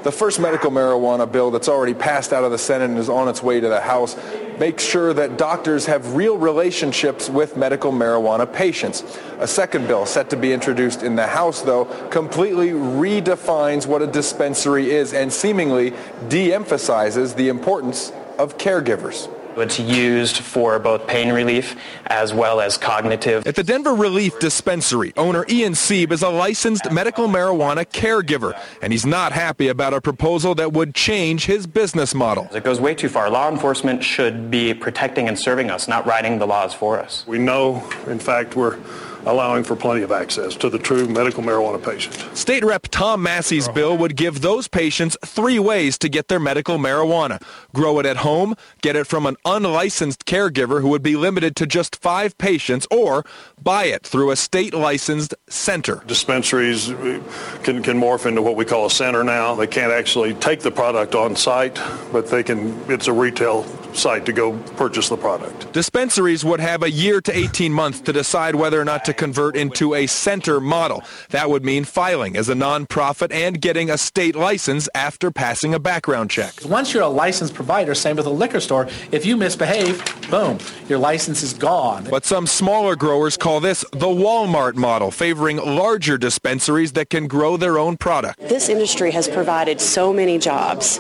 the first medical marijuana bill that's already passed out of the Senate and is on its way to the House makes sure that doctors have real relationships with medical marijuana patients. A second bill set to be introduced in the House, though, completely redefines what a dispensary is and seemingly de-emphasizes the importance of caregivers. It's used for both pain relief as well as cognitive. At the Denver Relief Dispensary, owner Ean Seeb is a licensed medical marijuana caregiver, and he's not happy about a proposal that would change his business model. It goes way too far. Law enforcement should be protecting and serving us, not writing the laws for us. We know, in fact, we're allowing for plenty of access to the true medical marijuana patient. State Rep Tom Massey's bill would give those patients three ways to get their medical marijuana. Grow it at home, get it from an unlicensed caregiver who would be limited to just five patients, or buy it through a state licensed center. Dispensaries uh, can, can morph into what we call a center now. They can't actually take the product on site, but they can, it's a retail site to go purchase the product. Dispensaries would have a year to 18 months to decide whether or not to convert into a center model. That would mean filing as a nonprofit and getting a state license after passing a background check. Once you're a licensed provider, same with a liquor store, if you misbehave, boom, your license is gone. But some smaller growers call this the Walmart model, favoring larger dispensaries that can grow their own product. This industry has provided so many jobs,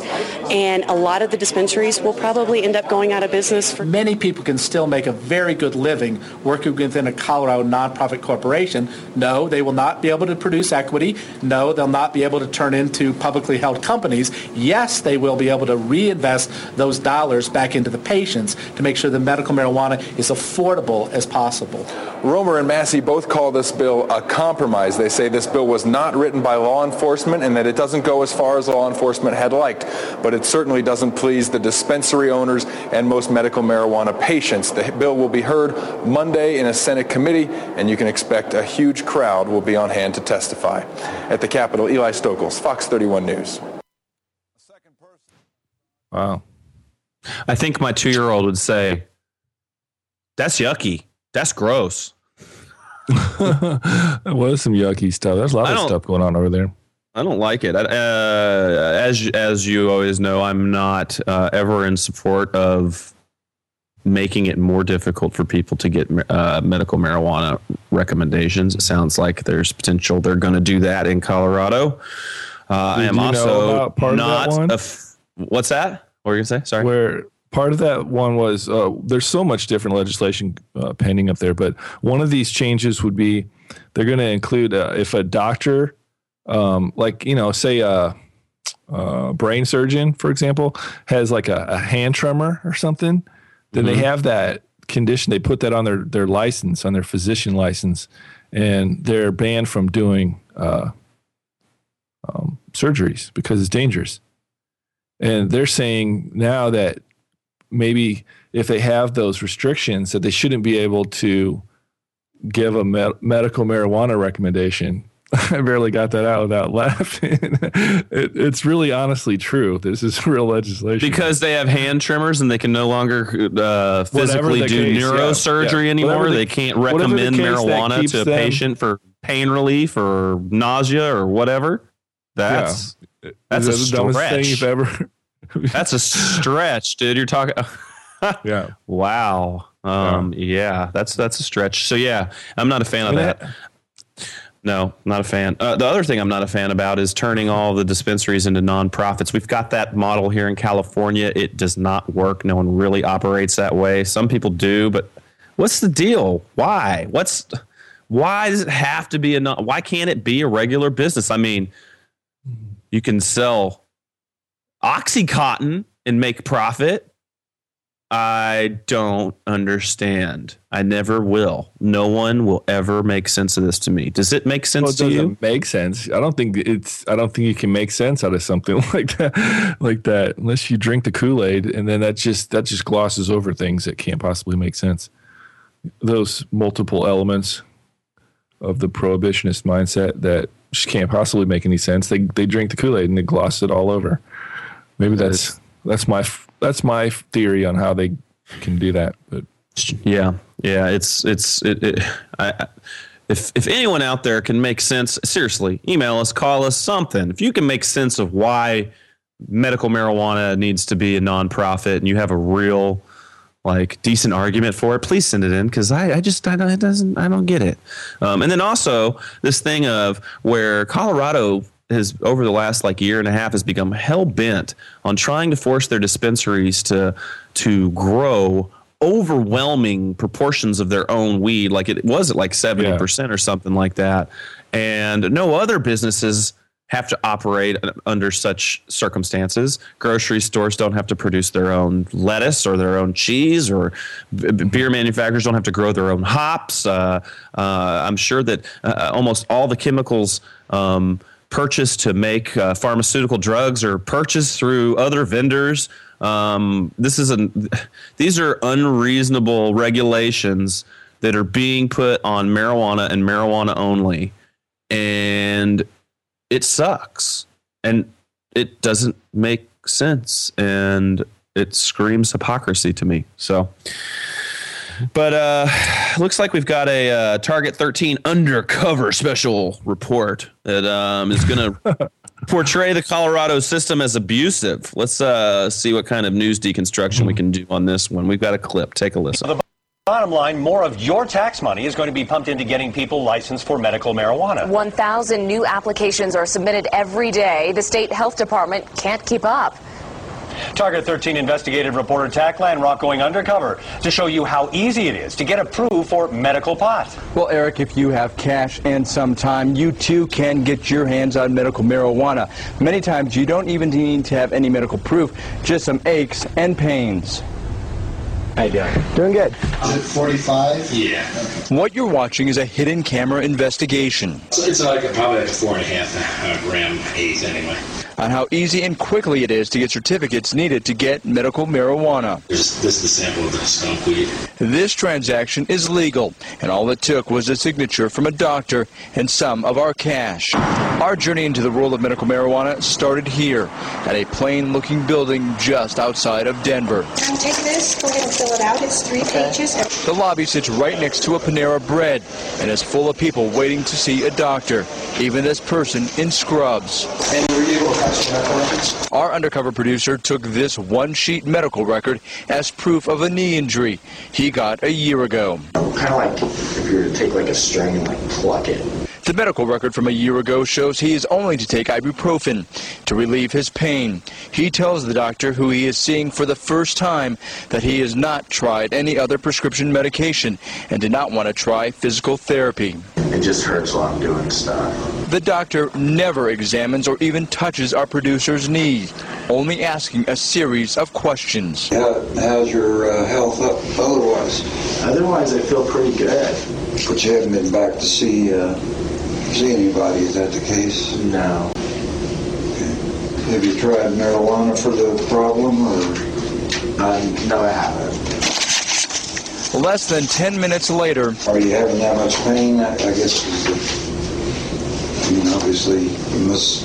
and a lot of the dispensaries will probably end up going out of business. For- Many people can still make a very good living working within a Colorado nonprofit corporation. No, they will not be able to produce equity. No, they'll not be able to turn into publicly held companies. Yes, they will be able to reinvest those dollars back into the patients to make sure the medical marijuana is affordable as possible. Romer and Massey both call this bill a compromise. They say this bill was not written by law enforcement and that it doesn't go as far as law enforcement had liked, but it certainly doesn't please the dispensary owners and most medical marijuana patients. The bill will be heard Monday in a Senate committee, and you can expect a huge crowd will be on hand to testify. At the Capitol, Eli Stokols, Fox 31 News. Wow. I think my two year old would say, That's yucky. That's gross. that was some yucky stuff. There's a lot of stuff going on over there. I don't like it. Uh, as as you always know, I'm not uh, ever in support of making it more difficult for people to get uh, medical marijuana recommendations. It sounds like there's potential they're going to do that in Colorado. Uh, I am also part not. A f- what's that? What were you going to say? Sorry. Where part of that one was uh, there's so much different legislation uh, pending up there, but one of these changes would be they're going to include uh, if a doctor um, like you know, say a, a, brain surgeon, for example, has like a, a hand tremor or something, then mm-hmm. they have that condition. They put that on their their license, on their physician license, and they're banned from doing uh, um, surgeries because it's dangerous. And they're saying now that maybe if they have those restrictions, that they shouldn't be able to give a med- medical marijuana recommendation I barely got that out without laughing. it, it's really honestly true. This is real legislation. Because they have hand tremors and they can no longer uh, physically do case, neurosurgery yeah, yeah. anymore. The, they can't recommend the marijuana to a them, patient for pain relief or nausea or whatever. That's yeah. that's a stretch. ever. that's a stretch, dude. You're talking. yeah. Wow. Um, yeah. That's that's a stretch. So yeah, I'm not a fan of that. No, not a fan. Uh, the other thing I'm not a fan about is turning all the dispensaries into nonprofits. We've got that model here in California. It does not work. No one really operates that way. Some people do, but what's the deal? Why? What's why does it have to be a non, why can't it be a regular business? I mean, you can sell oxycontin and make profit. I don't understand. I never will. No one will ever make sense of this to me. Does it make sense Well, it to you? make sense. I don't think it's. I don't think you can make sense out of something like that, like that, unless you drink the Kool Aid, and then that just that just glosses over things that can't possibly make sense. Those multiple elements of the prohibitionist mindset that just can't possibly make any sense. They they drink the Kool Aid and they gloss it all over. Maybe that's that's my that's my theory on how they can do that. But Yeah, yeah. It's it's it. it I, if if anyone out there can make sense, seriously, email us, call us, something. If you can make sense of why medical marijuana needs to be a nonprofit, and you have a real like decent argument for it, please send it in because I, I just I don't it doesn't I don't get it. Um, and then also this thing of where Colorado has over the last like year and a half has become hell bent on trying to force their dispensaries to to grow overwhelming proportions of their own weed like it was at like 70% or something like that and no other businesses have to operate under such circumstances. Grocery stores don't have to produce their own lettuce or their own cheese, or b- b- beer manufacturers don't have to grow their own hops. Uh, uh, I'm sure that uh, almost all the chemicals um, purchased to make uh, pharmaceutical drugs or purchased through other vendors. Um, this is a these are unreasonable regulations that are being put on marijuana and marijuana only, and it sucks and it doesn't make sense and it screams hypocrisy to me. So, but uh, looks like we've got a uh, Target 13 undercover special report that um, is going to portray the Colorado system as abusive. Let's uh, see what kind of news deconstruction we can do on this one. We've got a clip. Take a listen. The Bottom line, more of your tax money is going to be pumped into getting people licensed for medical marijuana. 1,000 new applications are submitted every day. The state health department can't keep up. Target 13 investigative reporter Tak Landrock going undercover to show you how easy it is to get approved for medical pot. Well, Eric, if you have cash and some time, you too can get your hands on medical marijuana. Many times you don't even need to have any medical proof, just some aches and pains. How you doing? Doing good. Is it 45? Yeah. What you're watching is a hidden camera investigation So it's like a, probably like a four and a half uh, gram eighth anyway. On how easy and quickly it is to get certificates needed to get medical marijuana. There's, this is the sample of the skunk weed. This transaction is legal, and all it took was a signature from a doctor and some of our cash. Our journey into the world of medical marijuana started here at a plain looking building just outside of Denver. Um, take this, go ahead and fill it out. It's three pages. The lobby sits right next to a Panera Bread and is full of people waiting to see a doctor, even this person in scrubs. And were you able to catch the medical records? Our undercover producer took this one sheet medical record as proof of a knee injury he got a year ago. Kind of like if you were to take like a string and like pluck it. The medical record from a year ago shows he is only to take ibuprofen to relieve his pain. He tells the doctor, who he is seeing for the first time, that he has not tried any other prescription medication and did not want to try physical therapy. It just hurts while I'm doing stuff. The doctor never examines or even touches our producer's knee, only asking a series of questions. How, how's your uh, health up otherwise? Otherwise, I feel pretty good. But you haven't been back to see uh, see anybody. Is that the case? No. Have you tried marijuana for the problem, or? Um, no, I haven't. Less than 10 minutes later, Are you having that much pain? I, I guess. I mean, obviously, you must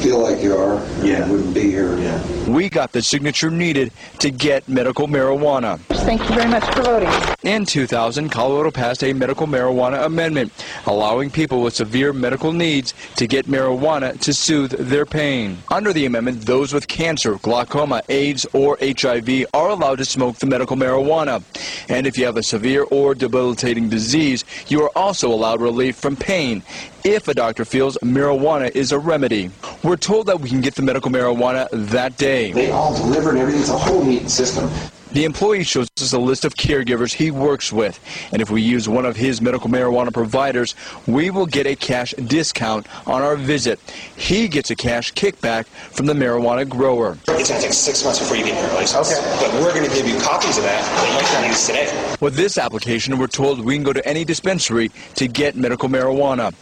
feel like you are. Yeah. You wouldn't be here. Yeah. we got the signature needed to get medical marijuana. Thank you very much for voting. In 2000, Colorado passed a medical marijuana amendment, allowing people with severe medical needs to get marijuana to soothe their pain. Under the amendment, those with cancer, glaucoma, AIDS, or HIV are allowed to smoke the medical marijuana. And if you have a severe or debilitating disease, you are also allowed relief from pain if a doctor feels marijuana is a remedy. We're told that we can get the medical marijuana that day. They all deliver and everything. It's a whole neat system. The employee shows us a list of caregivers he works with, and if we use one of his medical marijuana providers, we will get a cash discount on our visit. He gets a cash kickback from the marijuana grower. It's going to take six months before you get your license. Okay. But we're going to give you copies of that that you can use today. With this application, we're told we can go to any dispensary to get medical marijuana.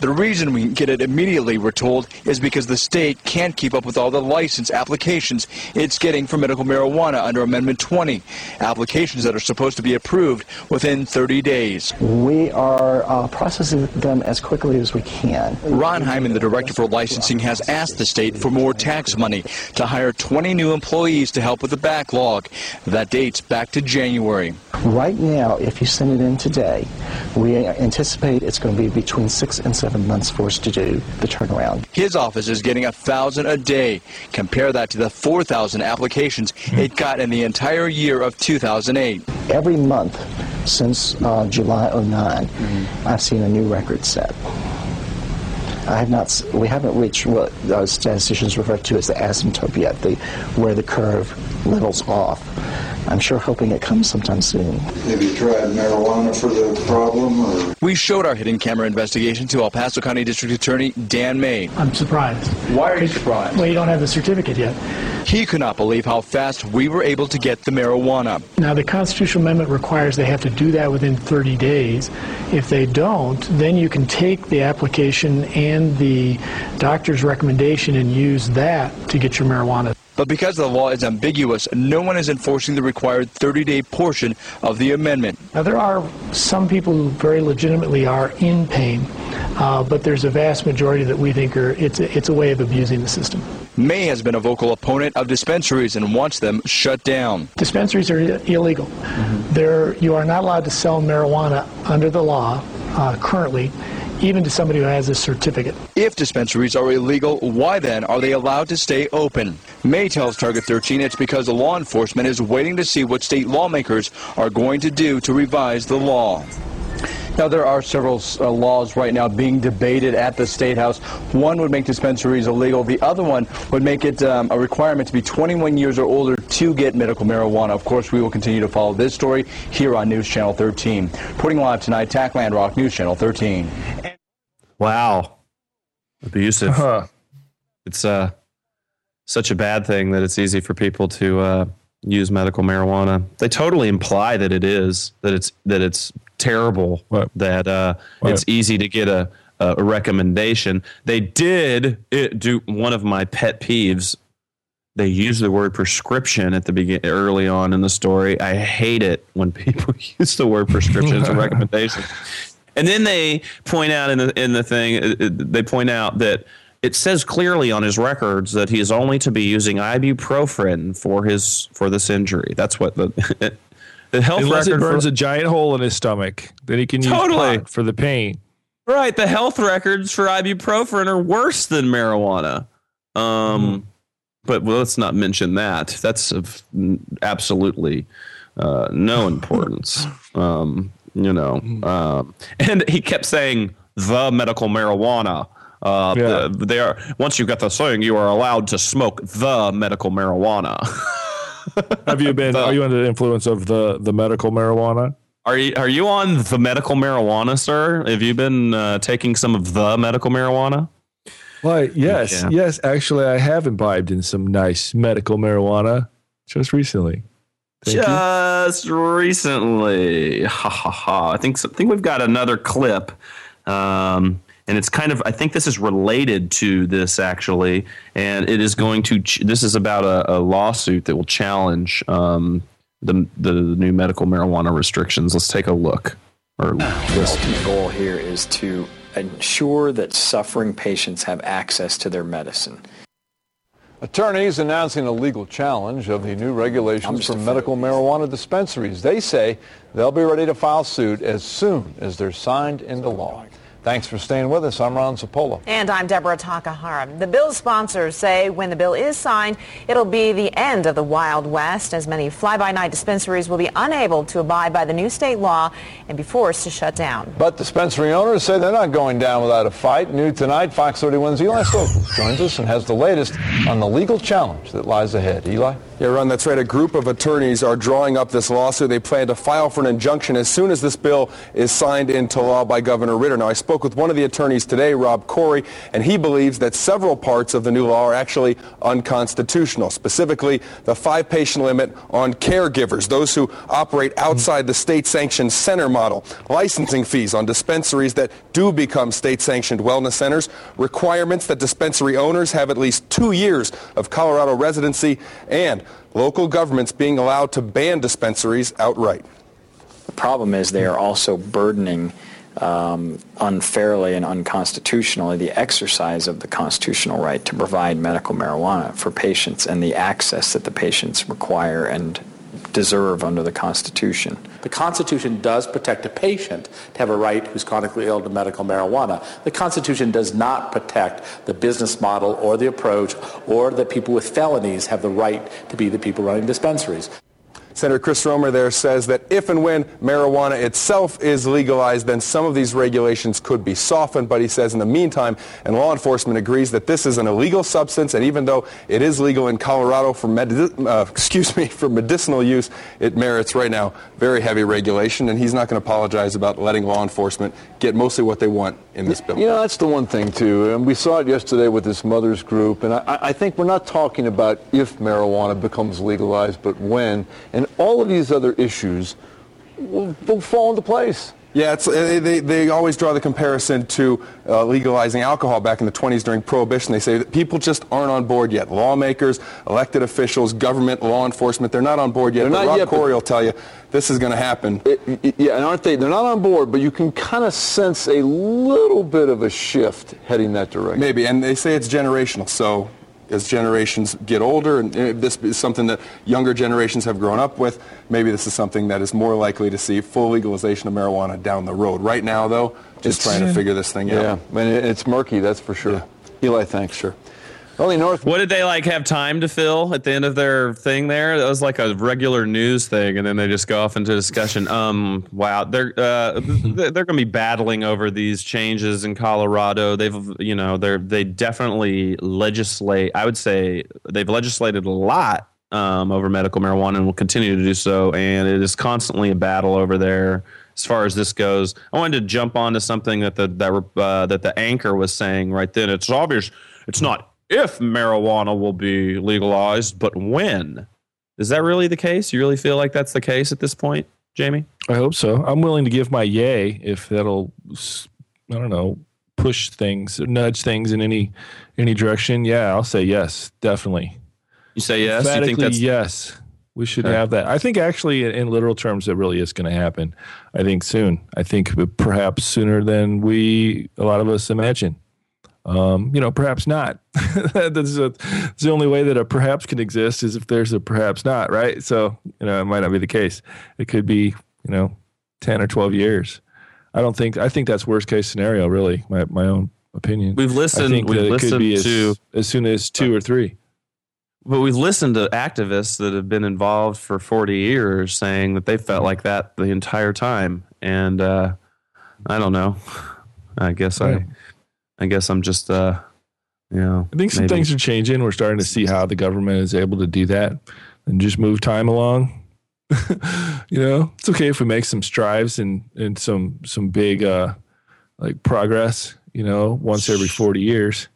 The reason we get it immediately, we're told, is because the state can't keep up with all the license applications it's getting for medical marijuana under Amendment 20, applications that are supposed to be approved within 30 days. We are uh, processing them as quickly as we can. Ron Hyman, the director for licensing, has asked the state for more tax money to hire 20 new employees to help with the backlog. That dates back to January. Right now, if you send it in today, we anticipate it's going to be between six and seven months for us to do the turnaround. His office is getting a thousand a day. Compare that to the 4,000 applications it got in the entire year of 2008. Every month since uh, July 9 I've seen a new record set. I have not. We haven't reached what uh, statisticians refer to as the asymptote yet, the where the curve levels off. I'm sure hoping it comes sometime soon. Have you tried marijuana for the problem, or? We showed our hidden camera investigation to El Paso County District Attorney Dan May. I'm surprised. Why are you surprised? Well, you don't have the certificate yet. He could not believe how fast we were able to get the marijuana. Now, the constitutional amendment requires they have to do that within 30 days. If they don't, then you can take the application and the doctor's recommendation and use that to get your marijuana. But because the law is ambiguous, no one is enforcing the required 30-day portion of the amendment. Now, there are some people who very legitimately are in pain, uh, but there's a vast majority that we think are it's a, it's a way of abusing the system. May has been a vocal opponent of dispensaries and wants them shut down. Dispensaries are illegal. There, you are not allowed to sell marijuana under the law uh, currently, even to somebody who has a certificate. If dispensaries are illegal, why then are they allowed to stay open? May tells Target 13 it's because law enforcement is waiting to see what state lawmakers are going to do to revise the law. Now, there are several uh, laws right now being debated at the State House. One would make dispensaries illegal. The other one would make it um, a requirement to be 21 years or older to get medical marijuana. Of course, we will continue to follow this story here on News Channel 13. Reporting live tonight, Tak Landrock, News Channel 13. Wow. Abusive. It's uh, such a bad thing that it's easy for people to uh, use medical marijuana. They totally imply that it is, that it's that it's terrible, that uh, it's easy to get a, a recommendation. They did it, do one of my pet peeves. They use the word prescription at the begin early on in the story. I hate it when people use the word prescription as a recommendation. And then they point out in the in the thing, uh, uh, they point out that it says clearly on his records that he is only to be using ibuprofen for his for this injury. That's what the the health Unless it burns for, a giant hole in his stomach, then he can use Totally. pot for the pain. right. The health records for ibuprofen are worse than marijuana. Um, but well, let's not mention that. That's of absolutely uh, no importance. um, you know, um, and he kept saying the medical marijuana. Uh, Yeah. the- they are once you get the thing, you are allowed to smoke the medical marijuana. Have you been? are you under the influence of the the medical marijuana? Are you are you on the medical marijuana, sir? Have you been uh, taking some of the medical marijuana? Why? Yes, Yeah. yes. Actually, I have imbibed in some nice medical marijuana just recently. Thank you. Just recently, ha ha ha! I think I think we've got another clip, um, and it's kind of I think this is related to this actually, and it is going to. Ch- this is about a, a lawsuit that will challenge um, the the new medical marijuana restrictions. Let's take a look. Or The ultimate goal here is to ensure that suffering patients have access to their medicine. Attorneys announcing a legal challenge of the new regulations for medical marijuana dispensaries. They say they'll be ready to file suit as soon as they're signed into law. Thanks for staying with us. I'm Ron Zappolo. And I'm Deborah Takahara. The bill's sponsors say when the bill is signed, it'll be the end of the Wild West, as many fly-by-night dispensaries will be unable to abide by the new state law and be forced to shut down. But dispensary owners say they're not going down without a fight. New tonight, Fox 31's Eli Stokes joins us and has the latest on the legal challenge that lies ahead. Eli? Yeah, Ron, that's right. A group of attorneys are drawing up this lawsuit. They plan to file for an injunction as soon as this bill is signed into law by Governor Ritter. Now, I spoke with one of the attorneys today, Rob Corry, and he believes that several parts of the new law are actually unconstitutional, specifically the five-patient limit on caregivers, those who operate mm-hmm. outside the state-sanctioned center model, licensing fees on dispensaries that do become state-sanctioned wellness centers, requirements that dispensary owners have at least two years of Colorado residency, and local governments being allowed to ban dispensaries outright. The problem is they are also burdening um, unfairly and unconstitutionally the exercise of the constitutional right to provide medical marijuana for patients and the access that the patients require and deserve under the Constitution. The Constitution does protect a patient to have a right who's chronically ill to medical marijuana. The Constitution does not protect the business model or the approach or that people with felonies have the right to be the people running dispensaries. Senator Chris Romer there says that if and when marijuana itself is legalized, then some of these regulations could be softened. But he says in the meantime, and law enforcement agrees that this is an illegal substance, and even though it is legal in Colorado for uh, excuse me for medicinal use, it merits right now very heavy regulation. And he's not going to apologize about letting law enforcement get mostly what they want in this bill. You know, that's the one thing too, and we saw it yesterday with this mothers group, and I, I think we're not talking about if marijuana becomes legalized, but when. And all of these other issues will, will fall into place. Yeah, it's, they, they, always draw the comparison to uh, legalizing alcohol back in the 20s during Prohibition. They say that people just aren't on board yet. Lawmakers, elected officials, government, law enforcement, they're not on board yet. They're but not Rob yet, Corry will tell you this is going to happen. Yeah, and aren't they? They're not on board, but you can kind of sense a little bit of a shift heading that direction. Maybe, and they say it's generational. So as generations get older, and uh, this is something that younger generations have grown up with, maybe this is something that is more likely to see full legalization of marijuana down the road. Right now, though, just It's- trying to figure this thing Yeah, out. and it- it's murky, that's for sure. Eli, thanks. Sure. Only North. What did they like have time to fill at the end of their thing there? That was like a regular news thing, and then they just go off into discussion. Um, wow, they're uh, they're going to be battling over these changes in Colorado. They've you know they're they definitely legislate. I would say they've legislated a lot um, over medical marijuana and will continue to do so. And it is constantly a battle over there as far as this goes. I wanted to jump onto something that the that uh, that the anchor was saying right then. It's obvious. It's not if marijuana will be legalized, but when. Is that really the case? You really feel like that's the case at this point, Jamie? I hope so. I'm willing to give my yay if that'll, I don't know, push things, nudge things in any any direction. Yeah, I'll say yes, definitely. You say yes? You think that's yes? We should Okay. have that. I think actually, in, in literal terms, it really is going to happen. I think soon. I think perhaps sooner than we a lot of us imagine. Um, you know, perhaps not. that's, a, that's the only way that a perhaps can exist is if there's a perhaps not, right? So, you know, it might not be the case. It could be, you know, 10 or 12 years. I don't think, I think that's worst case scenario, really, my, my own opinion. We've listened- we've listened could be as, to- as soon as two or three. But we've listened to activists that have been involved for 40 years saying that they felt like that the entire time. And uh, I don't know. I guess Right. I, I guess I'm just, uh, you know, I think some maybe- things are changing. We're starting to see how the government is able to do that and just move time along. you know, it's okay if we make some strides and and some some big uh like progress. You know, once every forty years.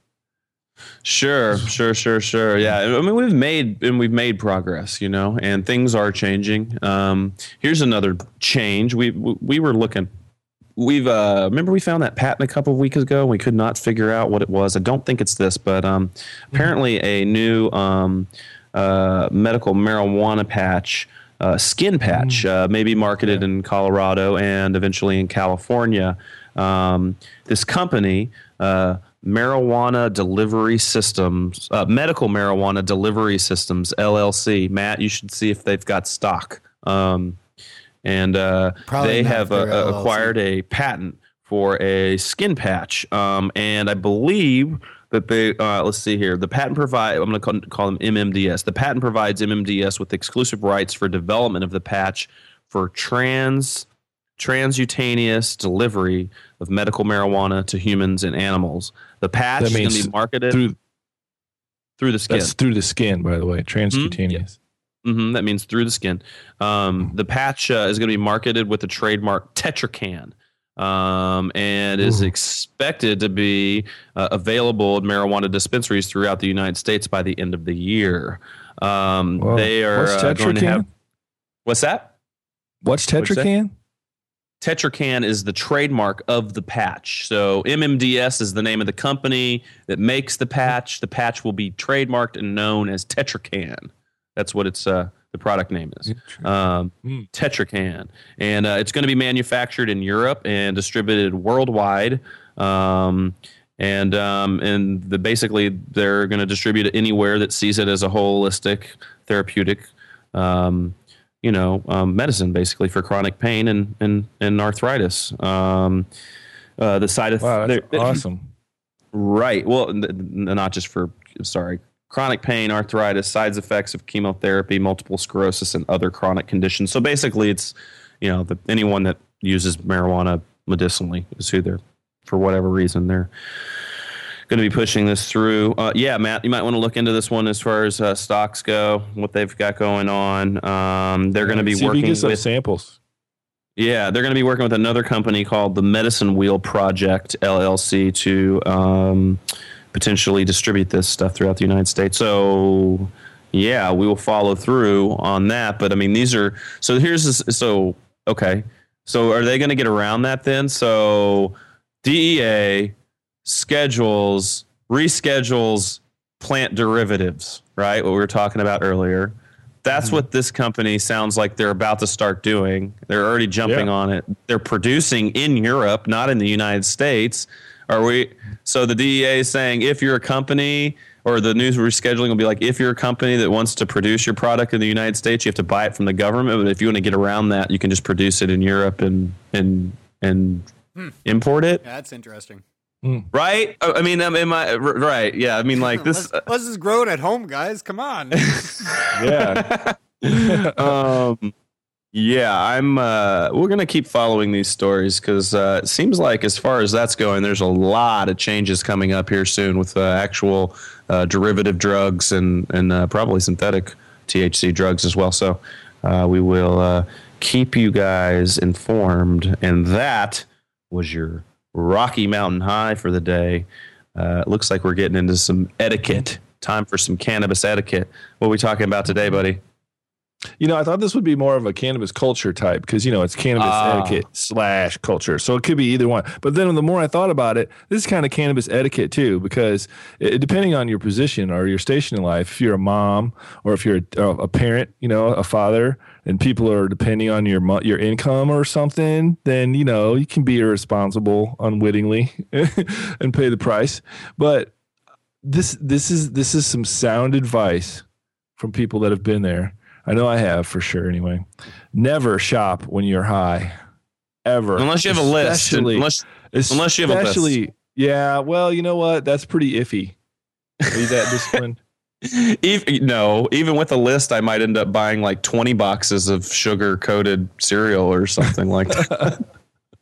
Sure, sure, sure, sure. Yeah, I mean we've made and we've made progress, you know, and things are changing. Um, here's another change. We we we were looking. We've uh, remember we found that patent a couple of weeks ago. And we could not figure out what it was. I don't think it's this, but um, apparently a new um, uh, medical marijuana patch, uh, skin patch, uh, may be marketed in Colorado and eventually in California. Um, this company, uh, Marijuana Delivery Systems, uh, Medical Marijuana Delivery Systems LLC. Matt, you should see if they've got stock. Um, and uh, Probably they have if uh, they're uh, LLC. acquired a patent for a skin patch. Um, and I believe that they, uh, let's see here, the patent provide. I'm going to call, call them MMDS. The patent provides MMDS with exclusive rights for development of the patch for trans transcutaneous delivery of medical marijuana to humans and animals. The patch That is going to be marketed through through the skin. That's through the skin, by the way, transcutaneous. Hmm that means through the skin. Um, the patch uh, is going to be marketed with the trademark Tetracan. Um, and is expected to be uh, available at marijuana dispensaries throughout the United States by the end of the year. Um, they are What's uh, going to have. What's that? What's What'd you say? Tetracan? Tetracan is the trademark of the patch. So MMDS is the name of the company that makes the patch. The patch will be trademarked and known as Tetracan. That's what it's uh, the product name is. Um, Tetracan, and uh, it's going to be manufactured in Europe and distributed worldwide. Um, and um, and the basically they're going to distribute it anywhere that sees it as a holistic therapeutic um, you know, um, medicine basically for chronic pain and and, and arthritis. Um, uh, the side of Wow, that's awesome. right? Well, not just for sorry, chronic pain, arthritis, side effects of chemotherapy, multiple sclerosis, and other chronic conditions. So basically, it's you know the, anyone that uses marijuana medicinally is who they're for whatever reason they're going to be pushing this through. Uh, yeah, Matt, you might want to look into this one as far as uh, stocks go, what they've got going on. Um, they're going to be See working with samples. yeah, they're going to be working with another company called the Medicine Wheel Project LLC to um, potentially distribute this stuff throughout the United States. So, yeah, we will follow through on that. But I mean, these are so here's this, so okay. So are they going to get around that then? So DEA schedules reschedules plant derivatives, right? What we were talking about earlier. That's mm-hmm. what this company sounds like they're about to start doing. They're already jumping Yeah. on it. They're producing in Europe, not in the United States. Are we? So the DEA is saying if you're a company, or the news rescheduling will be like if you're a company that wants to produce your product in the United States, you have to buy it from the government. But if you want to get around that, you can just produce it in Europe and and and import it. Yeah, that's interesting. Right? Oh, I mean, am I r- right? Yeah. I mean, like this. Let's, let's just grow it at home, guys. Come on. Yeah. um, yeah, I'm. Uh, we're gonna keep following these stories because uh, it seems like, as far as that's going, there's a lot of changes coming up here soon with uh, actual uh, derivative drugs and and uh, probably synthetic THC drugs as well. So uh, we will keep you guys informed. And that was your Rocky Mountain High for the day. It looks like we're getting into some etiquette. Time for some cannabis etiquette. What are we talking about today, buddy? You know, I thought this would be more of a cannabis culture type because you know it's cannabis Ah. etiquette slash culture, so it could be either one. But then the more I thought about it, this is kind of cannabis etiquette too, because it, depending on your position or your station in life, if you're a mom or if you're a, a parent, you know, a father, and people are depending on your your income or something, then you know you can be irresponsible unwittingly and pay the price. But this this is this is some sound advice from people that have been there. I know I have for sure. Anyway, never shop when you're high, ever. Unless you have a list. Unless- unless you have a list. especially- Yeah. Well, you know what? That's pretty iffy. Are you that disciplined? Even, no, even with a list, I might end up buying like 20 boxes of sugar coated cereal or something like that.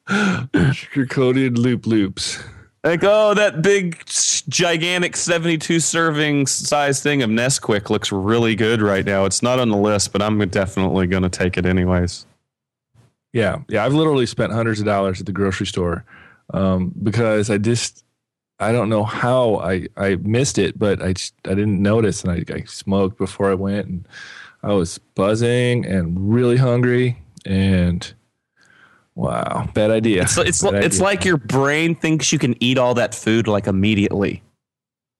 Sugar coated loop loops. Like, oh, that big, gigantic 72 serving size thing of Nesquik looks really good right now. It's not on the list, but I'm definitely going to take it anyways. Yeah, yeah. I've literally spent hundreds of dollars at the grocery store um, because I just I don't know how I I missed it, but I I didn't notice, and I, I smoked before I went, and I was buzzing and really hungry, and wow, bad idea. It's, it's, Bad it's idea. like your brain thinks you can eat all that food like immediately.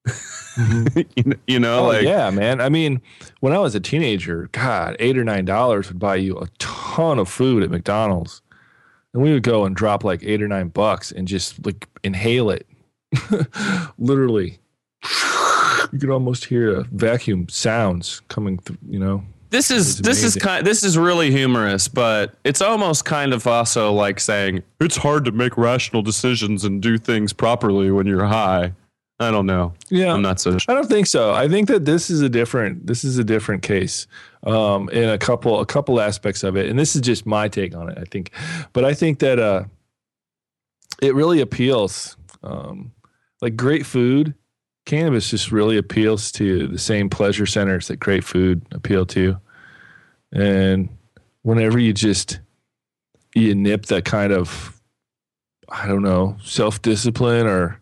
you mm-hmm. know, you know, oh like, yeah, man. I mean, when I was a teenager, God, eight or nine dollars would buy you a ton of food at McDonald's, and we would go and drop like eight or nine bucks and just like inhale it, literally. You could almost hear a vacuum sounds coming through. You know, this is this is kind this is really humorous, but it's almost kind of also like saying it's hard to make rational decisions and do things properly when you're high. I don't know. Yeah, I'm not so. I don't think so. I think that this is a different this is a different case um, in a couple a couple aspects of it, and this is just my take on it. I think, but I think that uh, it really appeals. Um, like great food, cannabis just really appeals to the same pleasure centers that great food appeal to. and whenever you just you nip that kind of I don't know self discipline or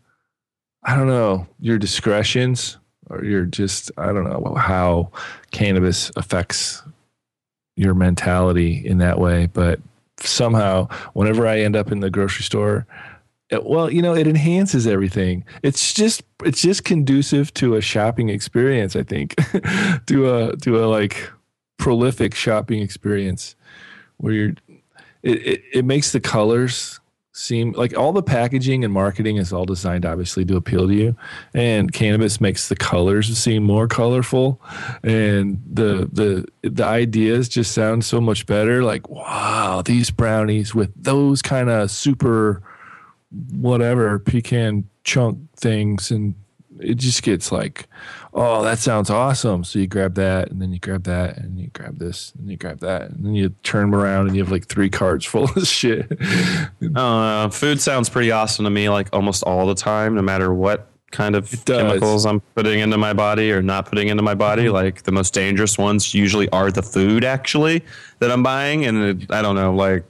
I don't know your discretions or you're just I don't know how cannabis affects your mentality in that way, but somehow whenever I end up in the grocery store, Uh, well, you know, it enhances everything. It's just it's just conducive to a shopping experience, I think. to a to a like prolific shopping experience where you're it, it, it makes the colors seem like all the packaging and marketing is all designed obviously to appeal to you and cannabis makes the colors seem more colorful and the the the ideas just sound so much better like wow these brownies with those kind of super whatever pecan chunk things and it just gets like oh that sounds awesome. So you grab that and then you grab that and you grab this and you grab that and then you turn around and you have like three cards full of shit. Uh, food sounds pretty awesome to me like almost all the time no matter what kind of chemicals i'm putting into my body or not putting into my body. Mm-hmm. like the most dangerous ones usually are the food actually that i'm buying and it, i don't know like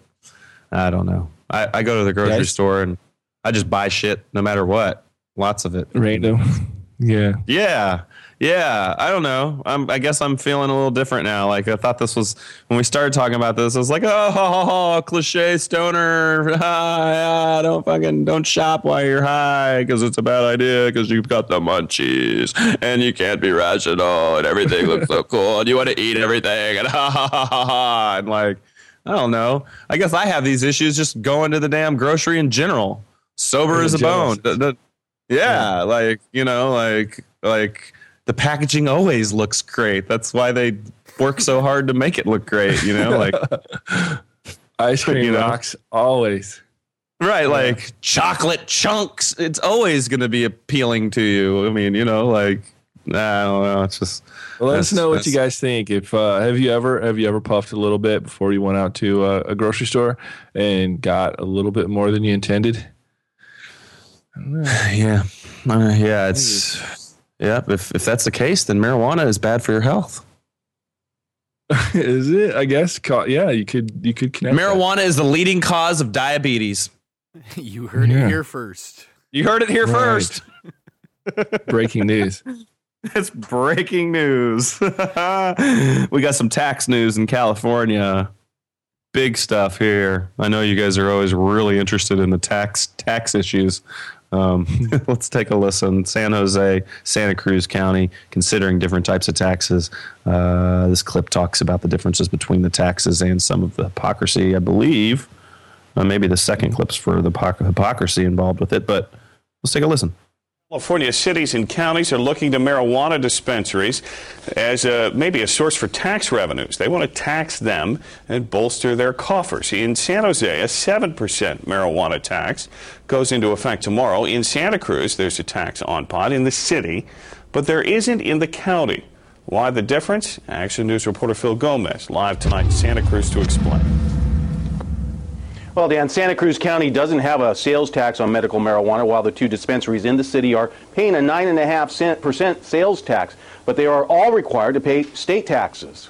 i don't know. I, I go to the grocery Yes. store and i just buy shit no matter what. Lots of it. Random. Yeah. Yeah. Yeah. I don't know. I'm, i guess i'm feeling a little different now. Like i thought this was when we started talking about this i was like oh cliche stoner. Ah, don't fucking don't shop while you're high because it's a bad idea because you've got the munchies and you can't be rational and everything looks so cool and you want to eat everything and ha ha ha ha ha and like i don't know. I guess i have these issues just going to the damn grocery in general sober as a bone The- the- yeah, like you know, like like the packaging always looks great. That's why they work so hard to make it look great. You know, like ice cream You know? rocks always right, like chocolate chunks. It's always going to be appealing to you. I mean, you know, like I don't know. It's just Well, let us know what you guys think. If uh, have you ever have you ever puffed a little bit before you went out to uh, a grocery store and got a little bit more than you intended? Yeah, uh, yeah. It's yeah. If if that's the case, then marijuana is bad for your health. is it? I guess. ca- Yeah, you could you could connect. Marijuana is the leading cause of diabetes. you heard Yeah. it here first. You heard it here Right. first. Breaking news. It's breaking news. we got some tax news in California. Big stuff here. I know you guys are always really interested in the tax tax issues. Um, let's take a listen. San Jose, Santa Cruz County, considering different types of taxes. Uh, this clip talks about the differences between the taxes and some of the hypocrisy. I believe uh, maybe the second clip's for the hypoc- hypocrisy involved with it, but let's take a listen. California cities and counties are looking to marijuana dispensaries as a, maybe a source for tax revenues. They want to tax them and bolster their coffers. In San Jose, a 7% marijuana tax goes into effect tomorrow. In Santa Cruz, there's a tax on pot in the city, but there isn't in the county. Why the difference? Action News reporter Phil Gomez, live tonight in Santa Cruz to explain. Well, Dan, Santa Cruz County doesn't have a sales tax on medical marijuana, while the two dispensaries in the city are paying a 9.5% sales tax, but they are all required to pay state taxes.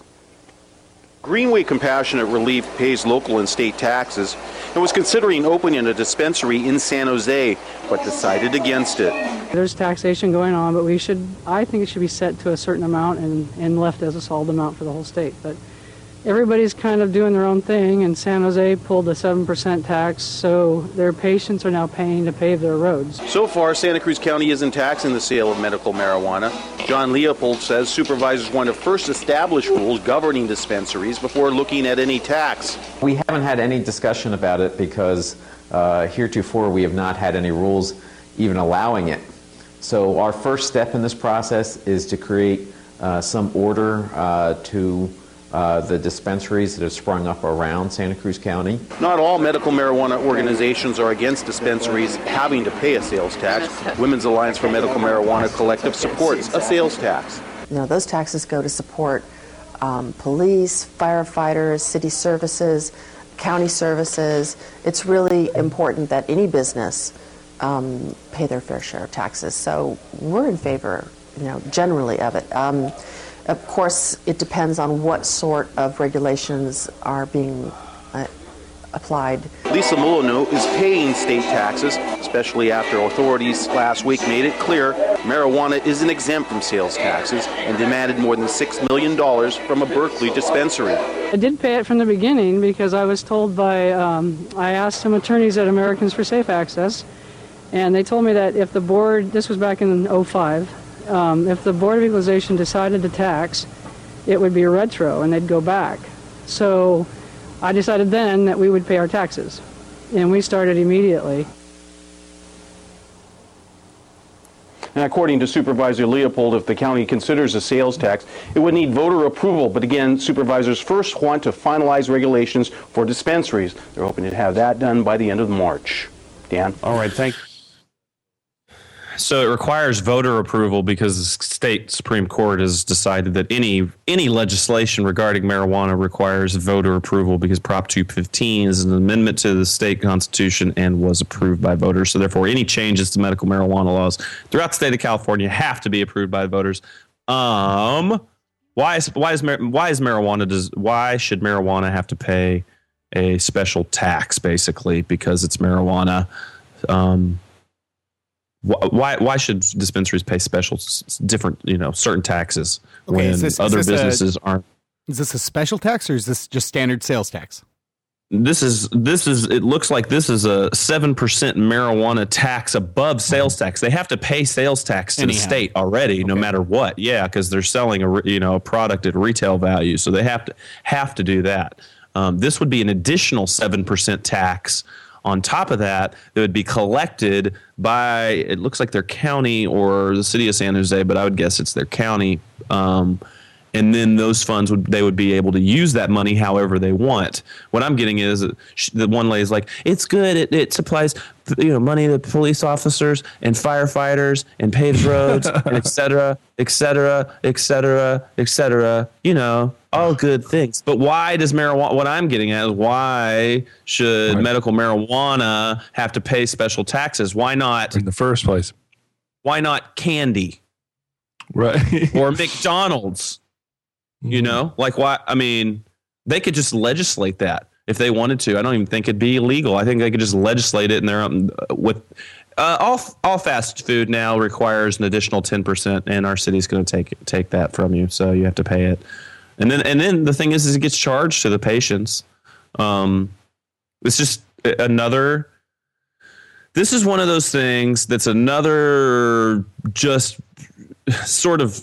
Greenway Compassionate Relief pays local and state taxes and was considering opening a dispensary in San Jose, but decided against it. There's taxation going on, but we should, I think it should be set to a certain amount and, and left as a solid amount for the whole state. But everybody's kind of doing their own thing, and San Jose pulled a 7% tax, so their patients are now paying to pave their roads. So far, Santa Cruz County isn't taxing the sale of medical marijuana. John Leopold says supervisors want to first establish rules governing dispensaries before looking at any tax. We haven't had any discussion about it because uh, heretofore we have not had any rules even allowing it. So our first step in this process is to create uh, some order uh, to uh, the dispensaries that have sprung up around Santa Cruz County. Not all medical marijuana organizations are against dispensaries having to pay a sales tax. Women's Alliance for Medical Marijuana Collective supports a sales tax. You know, those taxes go to support um, police, firefighters, city services, county services. It's really important that any business um, pay their fair share of taxes. So we're in favor, you know, generally of it. Um, Of course, it depends on what sort of regulations are being uh, applied. Lisa Molyneux is paying state taxes, especially after authorities last week made it clear marijuana isn't exempt from sales taxes and demanded more than $6 million from a Berkeley dispensary. I did pay it from the beginning because I was told by, um, I asked some attorneys at Americans for Safe Access, and they told me that if the board, this was back in 05, um, if the Board of Equalization decided to tax, it would be a retro and they'd go back. So I decided then that we would pay our taxes, and we started immediately. And according to Supervisor Leopold, if the county considers a sales tax, it would need voter approval. But again, supervisors first want to finalize regulations for dispensaries. They're hoping to have that done by the end of March. Dan? All right, thank so it requires voter approval because the state supreme court has decided that any any legislation regarding marijuana requires voter approval because Prop 215 is an amendment to the state constitution and was approved by voters. So therefore, any changes to medical marijuana laws throughout the state of California have to be approved by voters. Um, why is why is why is marijuana does why should marijuana have to pay a special tax basically because it's marijuana? Um, why why should dispensaries pay special different you know certain taxes okay, when this, other businesses a, aren't? is this a special tax or is this just standard sales tax? This is this is it looks like this is a 7% marijuana tax above sales tax. They have to pay sales tax to Anyhow. the state already okay. no matter what. Yeah because they're selling a you know a product at retail value so they have to have to do that. Um, this would be an additional 7% tax on top of that, that would be collected by it looks like their county or the city of San Jose, but I would guess it's their county. Um, and then those funds would they would be able to use that money however they want. What I'm getting is the one lady is like, it's good. It, it supplies you know money to police officers and firefighters and paved roads and et cetera, et cetera, et cetera, et cetera. You know, all good things. But why does marijuana? What I'm getting at is why should right. medical marijuana have to pay special taxes? Why not in the first place? Why not candy? Right. or McDonald's? You mm-hmm. know, like why? I mean, they could just legislate that if they wanted to. I don't even think it'd be illegal. I think they could just legislate it, and they're um, with uh, all all fast food now requires an additional ten percent, and our city's going to take take that from you, so you have to pay it. And then and then the thing is, is it gets charged to the patients. Um, it's just another. This is one of those things that's another just sort of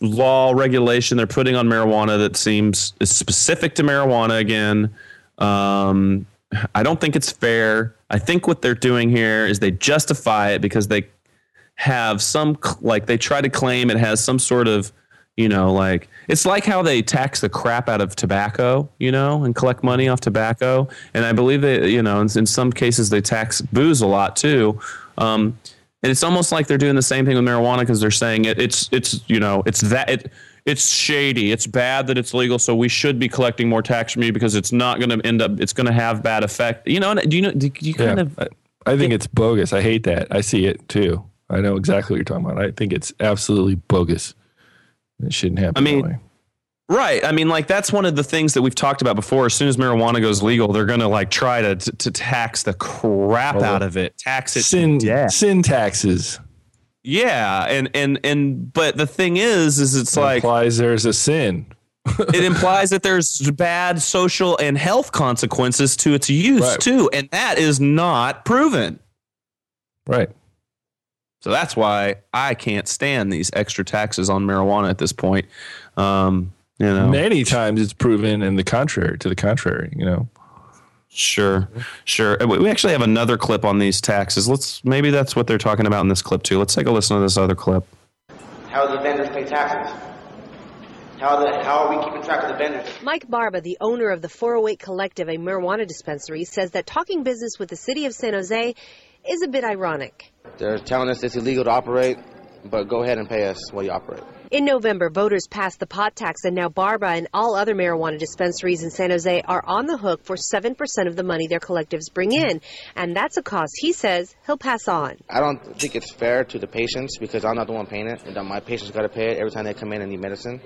law regulation they're putting on marijuana that seems specific to marijuana again. Um, I don't think it's fair. I think what they're doing here is they justify it because they have some like they try to claim it has some sort of you know like it's like how they tax the crap out of tobacco you know and collect money off tobacco and i believe that you know in, in, some cases they tax booze a lot too um, and it's almost like they're doing the same thing with marijuana because they're saying it, it's it's you know it's that it it's shady. It's bad that it's legal, so we should be collecting more tax from you because it's not going to end up. It's going to have bad effect. You know? Do you know? Do you kind yeah, of? I, I think it's bogus. I hate that. I see it too. I know exactly what you're talking about. I think it's absolutely bogus. It shouldn't happen. I mean, Right. I mean, like that's one of the things that we've talked about before. As soon as marijuana goes legal, they're going to like try to, to, to tax the crap well, out of it, tax it sin sin taxes. Yeah, and and and but the thing is, is it's it like implies there's a sin. it implies that there's bad social and health consequences to its use right. too, and that is not proven. Right. So that's why I can't stand these extra taxes on marijuana at this point. Um, you know, many times it's proven in the contrary to the contrary. You know. Sure, sure. We actually have another clip on these taxes. Let's maybe that's what they're talking about in this clip too. Let's take a listen to this other clip. How do the vendors pay taxes? How, the, how are we keeping track of the vendors? Mike Barba, the owner of the 408 Collective, a marijuana dispensary, says that talking business with the city of San Jose is a bit ironic. They're telling us it's illegal to operate, but go ahead and pay us while you operate. In November, voters passed the pot tax, and now Barba and all other marijuana dispensaries in San Jose are on the hook for 7% of the money their collectives bring in. And that's a cost he says he'll pass on. I don't think it's fair to the patients because I'm not the one paying it. And my patients got to pay it every time they come in and need medicine.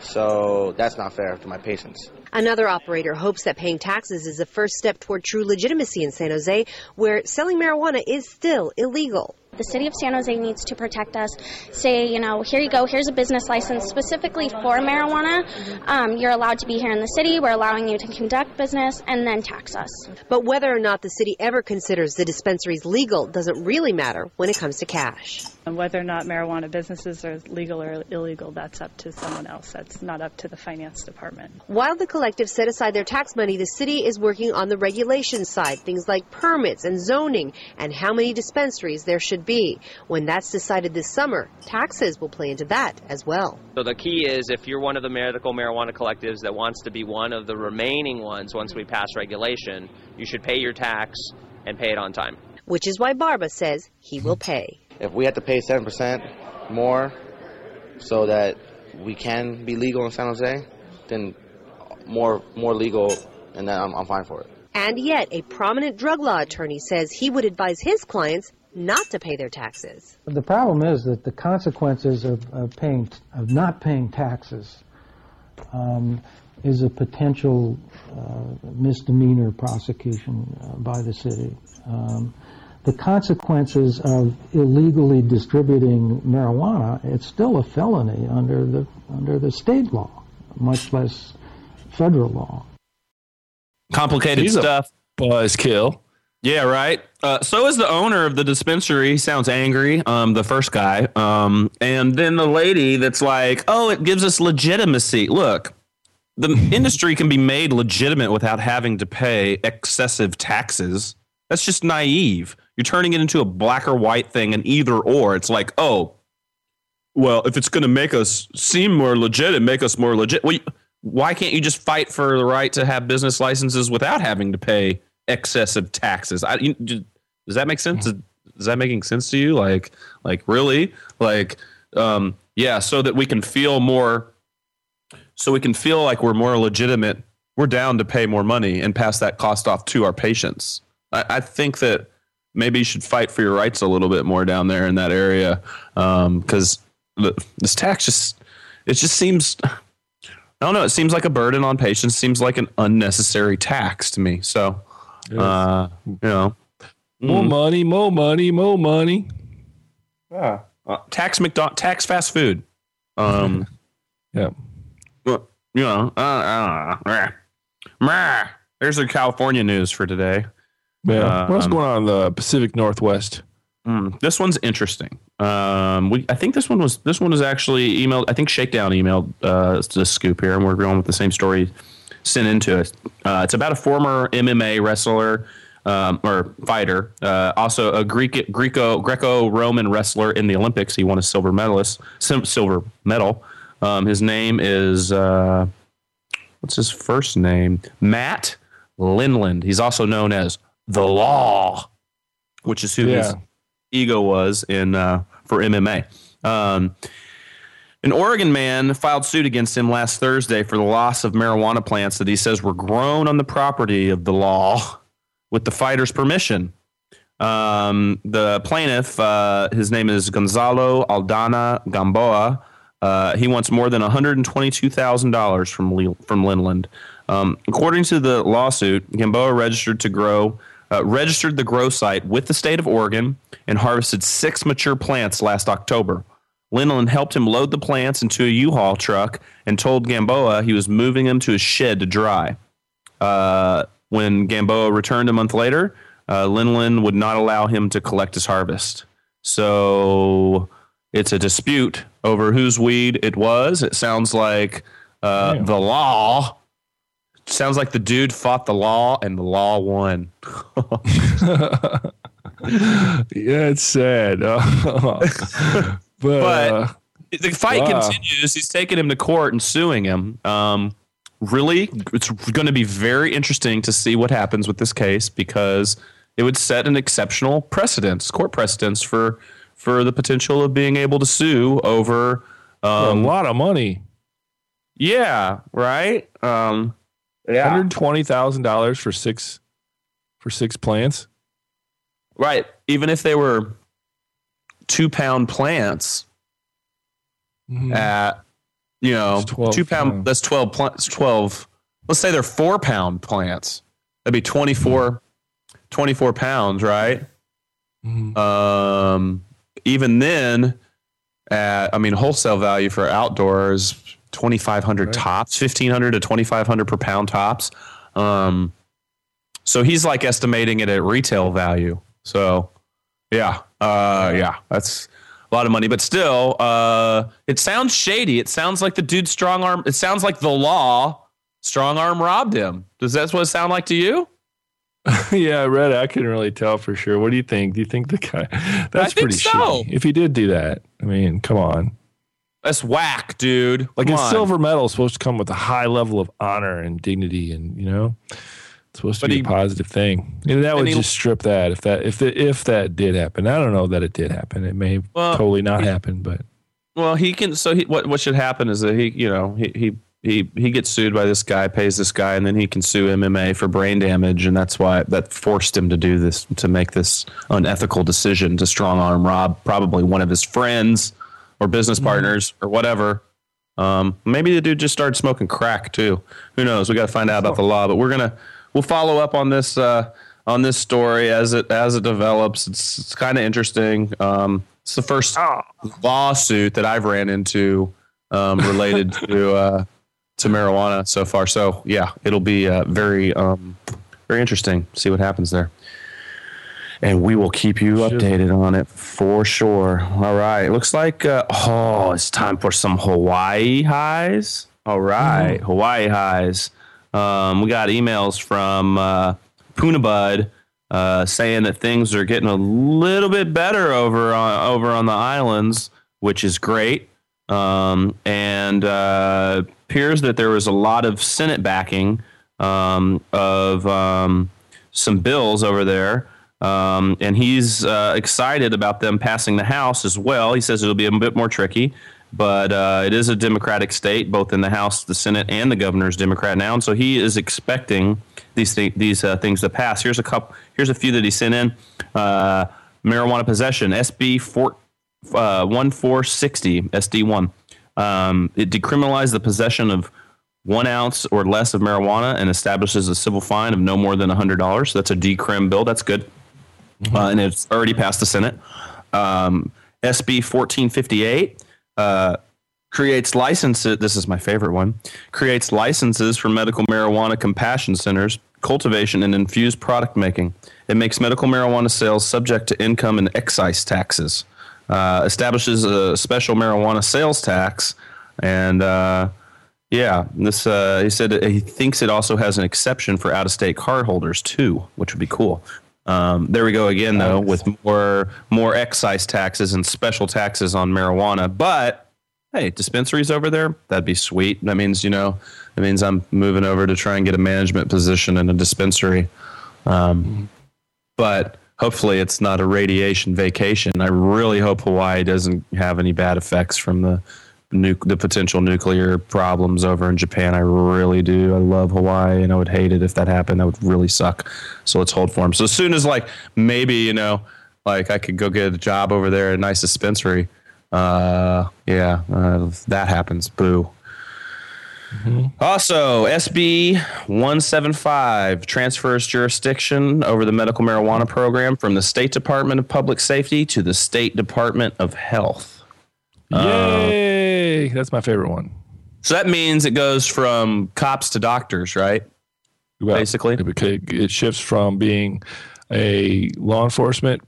So that's not fair to my patients. Another operator hopes that paying taxes is the first step toward true legitimacy in San Jose, where selling marijuana is still illegal. The city of San Jose needs to protect us. Say, you know, here you go, here's a business license specifically for marijuana. Um, you're allowed to be here in the city, we're allowing you to conduct business, and then tax us. But whether or not the city ever considers the dispensaries legal doesn't really matter when it comes to cash. And whether or not marijuana businesses are legal or illegal, that's up to someone else. That's not up to the finance department. While the collective set aside their tax money, the city is working on the regulation side, things like permits and zoning and how many dispensaries there should be. When that's decided this summer, taxes will play into that as well. So the key is if you're one of the medical marijuana collectives that wants to be one of the remaining ones once we pass regulation, you should pay your tax and pay it on time. Which is why Barba says he will pay. If we have to pay 7% more so that we can be legal in San Jose, then more more legal, and then I'm, I'm fine for it. And yet, a prominent drug law attorney says he would advise his clients not to pay their taxes. The problem is that the consequences of, of paying of not paying taxes um, is a potential uh, misdemeanor prosecution uh, by the city. Um, the consequences of illegally distributing marijuana, it's still a felony under the under the state law, much less federal law. Complicated He's a stuff. Buzzkill. Yeah, right. Uh, so is the owner of the dispensary. He sounds angry. Um, the first guy. Um, and then the lady that's like, "Oh, it gives us legitimacy." Look, the industry can be made legitimate without having to pay excessive taxes. That's just naive. You're turning it into a black or white thing, and either or. It's like, oh, well, if it's going to make us seem more legit and make us more legit, well, why can't you just fight for the right to have business licenses without having to pay excessive taxes? I, you, does that make sense? Is that making sense to you? Like, like really? Like, um, yeah, so that we can feel more, so we can feel like we're more legitimate. We're down to pay more money and pass that cost off to our patients. I, I think that maybe you should fight for your rights a little bit more down there in that area because this tax just it just seems I don't know. It seems like a burden on patients. Seems like an unnecessary tax to me. So, uh, you know, More mm. money, more money, more money. Yeah. Uh, tax McDonald, tax fast food. Um, yeah. Well, You know, uh, uh, meh. Meh. there's the California news for today. Yeah. What's Um, going on in the Pacific Northwest? Mm, this one's interesting. Um, we I think this one was this one was actually emailed. I think Shakedown emailed uh, the scoop here, and we're going with the same story sent into it. Uh, it's about a former MMA wrestler um, or fighter, uh, also a Greek Greco Greco-Roman wrestler in the Olympics. He won a silver medalist, sim- silver medal. Um, his name is uh, what's his first name? Matt Lindland. He's also known as the Law, which is who his ego was in uh, for MMA. Um, an Oregon man filed suit against him last Thursday for the loss of marijuana plants that he says were grown on the property of the law with the fighter's permission. Um, the plaintiff, uh, his name is Gonzalo Aldana Gamboa. Uh, he wants more than $122,000 from from Lindland. Um, according to the lawsuit, Gamboa registered to grow uh, registered the grow site with the state of Oregon and harvested six mature plants last October. Lindland helped him load the plants into a U-Haul truck and told Gamboa he was moving them to a shed to dry. Uh, when Gamboa returned a month later, uh, Lindland would not allow him to collect his harvest. So it's a dispute over whose weed it was. It sounds like uh, the law. Sounds like the dude fought the law and the law won. yeah, it's sad. but, uh, the fight wow. continues. He's taking him to court and suing him. Um, really, it's going to be very interesting to see what happens with this case because it would set an exceptional precedence, court precedence for for the potential of being able to sue over um, a lot of money. Yeah, right. Um, yeah, hundred twenty thousand dollars for six for six plants. right. Even if they were two pound plants Mhm. at you know, 12 two pound, that's 12, pl- 12. Let's say they're four pound plants. That'd be 24, 24 pounds, right? Um, even then, at, I mean, wholesale value for outdoors is 2,500 tops, 1,500 to 2,500 per pound tops. Um, so he's like estimating it at retail value. So, yeah, uh, yeah, that's a lot of money, but still, uh, it sounds shady. It sounds like the dude strong arm. It sounds like the law strong arm robbed him. Does that what it sound like to you? yeah, Red. I couldn't really tell for sure. What do you think? Do you think the guy? That's pretty so. shitty. If he did do that, I mean, come on. That's whack, dude. Like Come a on. silver medal is supposed to come with a high level of honor and dignity, and you know, it's supposed to But be he- a positive thing. And that and would he- just strip that if that if the, if that did happen. I don't know that it did happen. It may Well, totally not happen, but Well, he can. So he, what what should happen is that he, you know, he he he he gets sued by this guy, pays this guy, and then he can sue MMA for brain damage, and that's why that forced him to do this to make this unethical decision to strong arm rob probably one of his friends or business partners or whatever. Um, maybe the dude just started smoking crack too. Who knows? We got to find out about the law, but we're gonna we'll follow up on this uh, on this story as it as it develops. It's it's kind of interesting. Um, it's the first lawsuit that I've ran into um, related to uh, to marijuana so far. So yeah, it'll be uh, very um, very interesting. See what happens there. And we will keep you updated on it for sure. All right. Looks like, uh, oh, it's time for some Hawaii highs. All right. Hawaii highs. Um, we got emails from uh, Puna Bud uh, saying that things are getting a little bit better over on, over on the islands, which is great. Um, and uh, appears that there was a lot of Senate backing um, of um, some bills over there. Um, and he's uh, excited about them passing the House as well. He says it'll be a bit more tricky, but uh, it is a Democratic state, both in the House, the Senate, and the governor's Democrat now. And so he is expecting these th- these uh, things to pass. Here's a couple. Here's a few that he sent in. Uh, marijuana possession, SB four, uh, 1460, SD1. Um, it decriminalized the possession of one ounce or less of marijuana and establishes a civil fine of no more than $100. So that's a decrim bill. That's good. Uh, and it's already passed the Senate. Um, SB 1458 uh, creates licenses. This is my favorite one. Creates licenses for medical marijuana compassion centers, cultivation, and infused product making. It makes medical marijuana sales subject to income and excise taxes. Uh, establishes a special marijuana sales tax, and uh, yeah, this uh, he said he thinks it also has an exception for out-of-state cardholders too, which would be cool. Um, there we go again, though, with more more excise taxes and special taxes on marijuana. But hey, dispensaries over there, that'd be sweet. That means you know, that means I'm moving over to try and get a management position in a dispensary. Um, but hopefully, it's not a radiation vacation. I really hope Hawaii doesn't have any bad effects from the nu- the potential nuclear problems over in Japan. I really do. I love Hawaii, and I would hate it if that happened. That would really suck. So let's hold for him. So as soon as like maybe you know, like I could go get a job over there at a nice dispensary. Uh, yeah, uh, that happens. Boo. Also, SB 175 transfers jurisdiction over the medical marijuana program from the State Department of Public Safety to the State Department of Health. yay! That's my favorite one. So that means it goes from cops to doctors, right? Basically, it, it shifts from being a law enforcement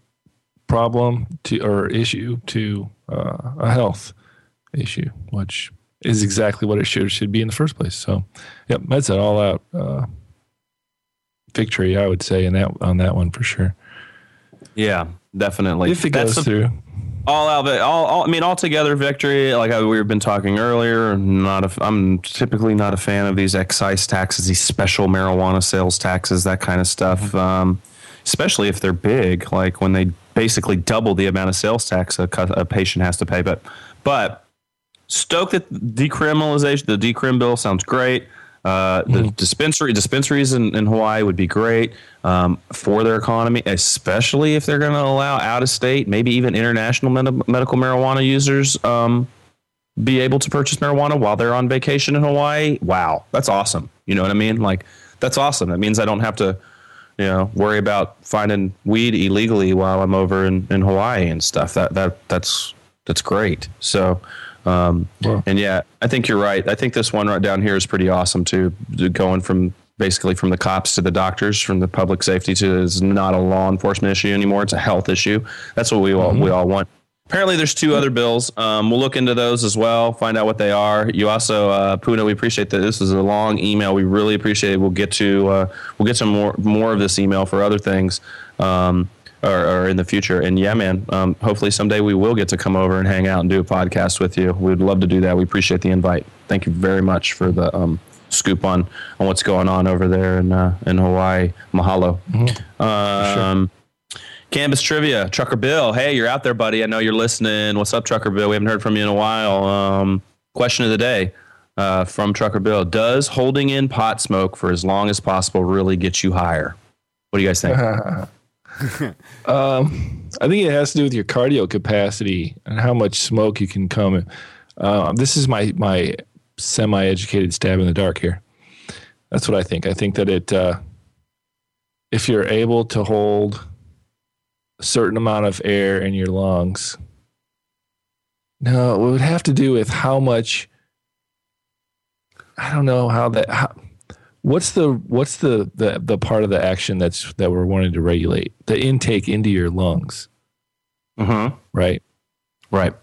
problem to or issue to uh, a health issue, which is exactly what it should should be in the first place. So, yep, that's an all out uh, victory, I would say, in that on that one for sure. Yeah, definitely. If it That's goes a- through. All out, all, all I mean, altogether victory. Like I, we've been talking earlier, not a, I'm typically not a fan of these excise taxes, these special marijuana sales taxes, that kind of stuff. Um, especially if they're big, like when they basically double the amount of sales tax a, a patient has to pay. But, but stoked that decriminalization, the decrim bill sounds great. Uh, the dispensary dispensaries in, in Hawaii would be great um, for their economy, especially if they're going to allow out of state, maybe even international med- medical marijuana users um, be able to purchase marijuana while they're on vacation in Hawaii. Wow, that's awesome. You know what I mean? Like that's awesome. That means I don't have to, you know, worry about finding weed illegally while I'm over in, in Hawaii and stuff. That that that's that's great. So, um, and yeah, I think you're right. I think this one right down here is pretty awesome too. Going from basically from the cops to the doctors, from the public safety to is not a law enforcement issue anymore. It's a health issue. That's what we all we all want. Apparently, there's two other bills. Um, we'll look into those as well, find out what they are. You also, uh, Puna, we appreciate that. This is a long email. We really appreciate it. We'll get to uh, we'll get some more more of this email for other things. Um, or, or in the future, and yeah, man. Um, hopefully, someday we will get to come over and hang out and do a podcast with you. We'd love to do that. We appreciate the invite. Thank you very much for the um, scoop on on what's going on over there in uh, in Hawaii. Mahalo. Um, Canvas trivia, Trucker Bill. Hey, you're out there, buddy. I know you're listening. What's up, Trucker Bill? We haven't heard from you in a while. Um, question of the day uh, from Trucker Bill: Does holding in pot smoke for as long as possible really get you higher? What do you guys think? um, I think it has to do with your cardio capacity and how much smoke you can come. Uh, this is my my semi-educated stab in the dark here. That's what I think. I think that it, uh, if you're able to hold a certain amount of air in your lungs, no, it would have to do with how much. I don't know how that. How, what's the what's the, the the part of the action that's that we're wanting to regulate? The intake into your lungs. Uh-huh. Right. Right.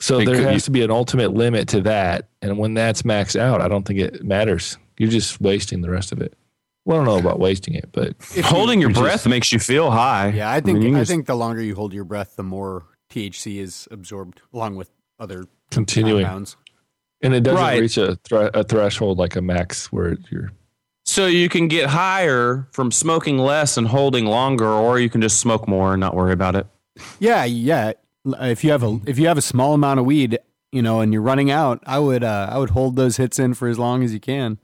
So It there could- has you- to be an ultimate limit to that, and when that's maxed out, I don't think it matters. You're just wasting the rest of it. Well, I don't know about wasting it, but Holding your You're breath just- makes you feel high. Yeah, I think mean, I, just- think the longer you hold your breath, the more THC is absorbed, along with other continuing, compounds. And it doesn't Right. reach a, thre- a threshold like a max where you're. So you can get higher from smoking less and holding longer, or you can just smoke more and not worry about it. Yeah, yeah. If you have a if you have a small amount of weed, you know, and you're running out, I would uh, I would hold those hits in for as long as you can.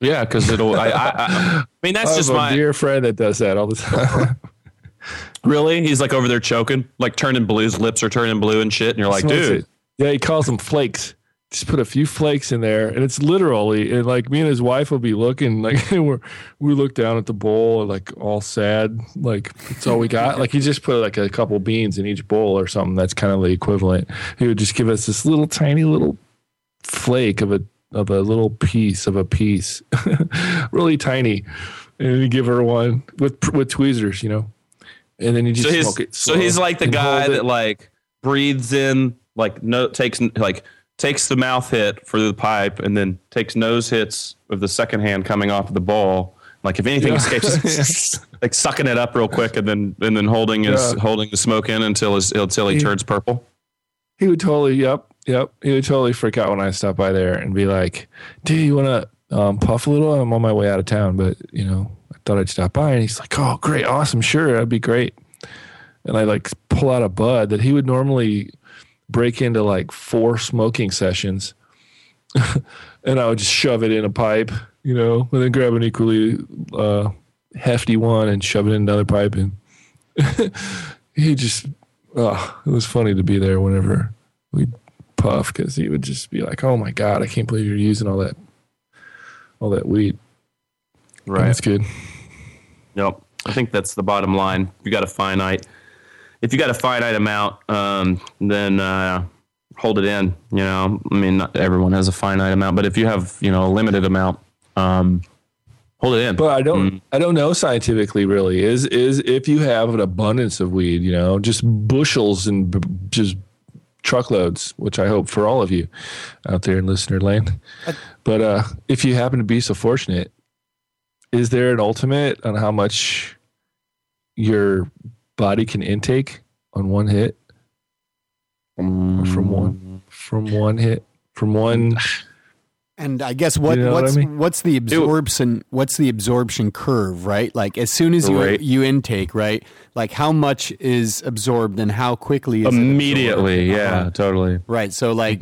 Yeah, because it'll. I, I, I, I mean, that's I just a my. dear friend that does that all the time. Really? He's like over there choking, like turning blue. His lips are turning blue and shit. And you're like, Smokes dude. it. Yeah, he calls them flakes. Just put a few flakes in there, and it's literally and like me and his wife will be looking like we're we look down at the bowl like all sad, like it's all we got. like he just put like a couple beans in each bowl or something. That's kind of the equivalent. He would just give us this little tiny little flake of a of a little piece of a piece, really tiny, and he'd give her one with with tweezers, you know. And then you just So he's smoke it. so he's like the guy that like breathes in, like no takes like takes the mouth hit for the pipe, and then takes nose hits of the second hand coming off of the bowl. Like if anything Yeah. escapes, like sucking it up real quick, and then and then holding his Yeah. holding the smoke in until his until he He- turns purple. He would totally, yep, yep. He would totally freak out when I stop by there and be like, "Dude, you want to um, puff a little? I'm on my way out of town, but you know, I thought I'd stop by." And he's like, "Oh, great, awesome, sure, that'd be great." And I like pull out a bud that he would normally break into like four smoking sessions, and I would just shove it in a pipe, you know, and then grab an equally uh, hefty one and shove it in another pipe, and he just oh, it was funny to be there whenever we'd puff because he would just be like, "Oh my god, I can't believe you're using all that, all that weed." Right. that's good. Yep. I think that's the bottom line. You got a finite. If you got a finite amount, um, then uh, hold it in. You know, I mean, not everyone has a finite amount, but if you have, you know, a limited amount, um, hold it in. But I don't, I don't know scientifically. Really, is is if you have an abundance of weed, you know, just bushels and b- just truckloads, which I hope for all of you out there in listener land. But uh, if you happen to be so fortunate, is there an ultimate on how much your body can intake on one hit? Or from one from one hit from one And I guess what You know what I what's mean? what's the absorption what's the absorption curve, right? Like as soon as you Right. you intake, right? Like how much is absorbed and how quickly is Immediately, absorbed? yeah, Uh-huh. totally. Right. So like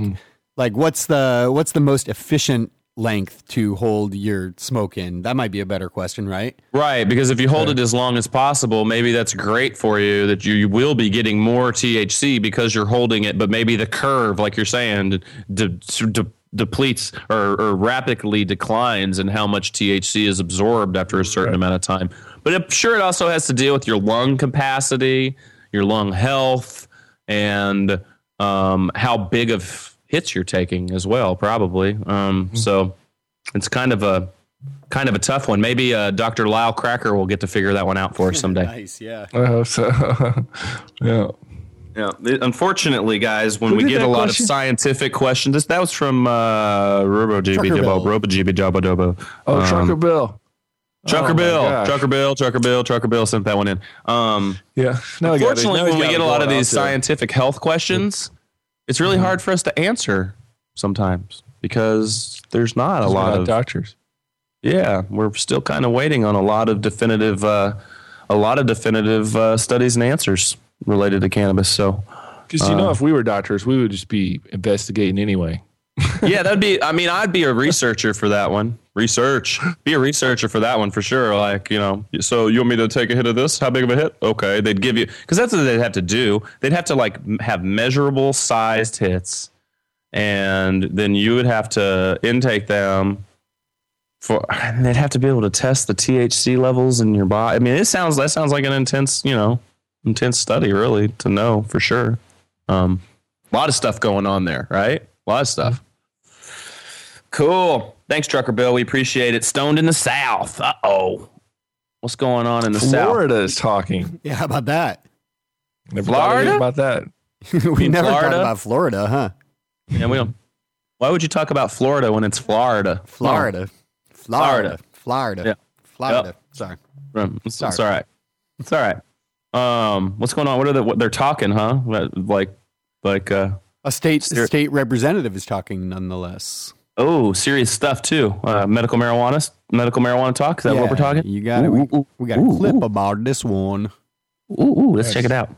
like what's the what's the most efficient length to hold your smoke in? That might be a better question, right? Right, because if you hold it as long as possible, maybe that's great for you. That you, you will be getting more THC because you're holding it, but maybe the curve, like you're saying, de- de- depletes or, or rapidly declines in how much THC is absorbed after a certain amount of time. But I'm sure it also has to deal with your lung capacity, your lung health, and um, how big of hits you're taking as well, probably. Um, So it's kind of a kind of a tough one. Maybe uh, Dr. Lyle Craker will get to figure that one out for us someday. nice, yeah. I hope so. yeah. Yeah. Unfortunately, guys, when Who we get that a lot question? of scientific questions, this, that was from uh, Robo GB Trucker Bill. Dubbo, Robo GB Dubbo Dubbo. Oh, Um, Trucker Bill. Trucker Oh, Bill, gosh. Trucker Bill, Trucker Bill, Trucker Bill sent that one in. Um, yeah. Now I got it. unfortunately, when we get a lot of these scientific health questions, it's really hard for us to answer sometimes because there's not a lot of doctors. Yeah, we're still kind of waiting on a lot of definitive, uh, a lot of definitive uh, studies and answers related to cannabis. So, Because you know, uh, if we were doctors, we would just be investigating anyway. yeah, that'd be. I mean, I'd be a researcher for that one. Research, be a researcher for that one for sure. Like, you know, so you want me to take a hit of this? How big of a hit? Okay, they'd give you because that's what they'd have to do. They'd have to like have measurable sized hits, and then you would have to intake them. For they'd have to be able to test the THC levels in your body. I mean, it sounds that sounds like an intense, you know, intense study, really, to know for sure. Um, a lot of stuff going on there, right? A lot of stuff. Cool. Thanks, Trucker Bill. We appreciate it. Stoned in the South. Uh oh. What's going on in the South? Florida is talking. Yeah, how about that? Never Florida? about that. we In never Florida? talked about Florida, huh? Yeah, we don't. Why would you talk about Florida when it's Florida? Florida. Florida. Florida. Florida. Yeah. Florida. Yep. Sorry. Um, It's, it's all right. It's all right. Um, what's going on? What are they? What they're talking? Huh? Like, like, uh, A state Ser- state representative is talking nonetheless. Oh, serious stuff too. Uh, medical marijuana, medical marijuana talk. Is that what we're talking? You got it. We, we got a clip ooh. about this one. Ooh, ooh, let's check it out.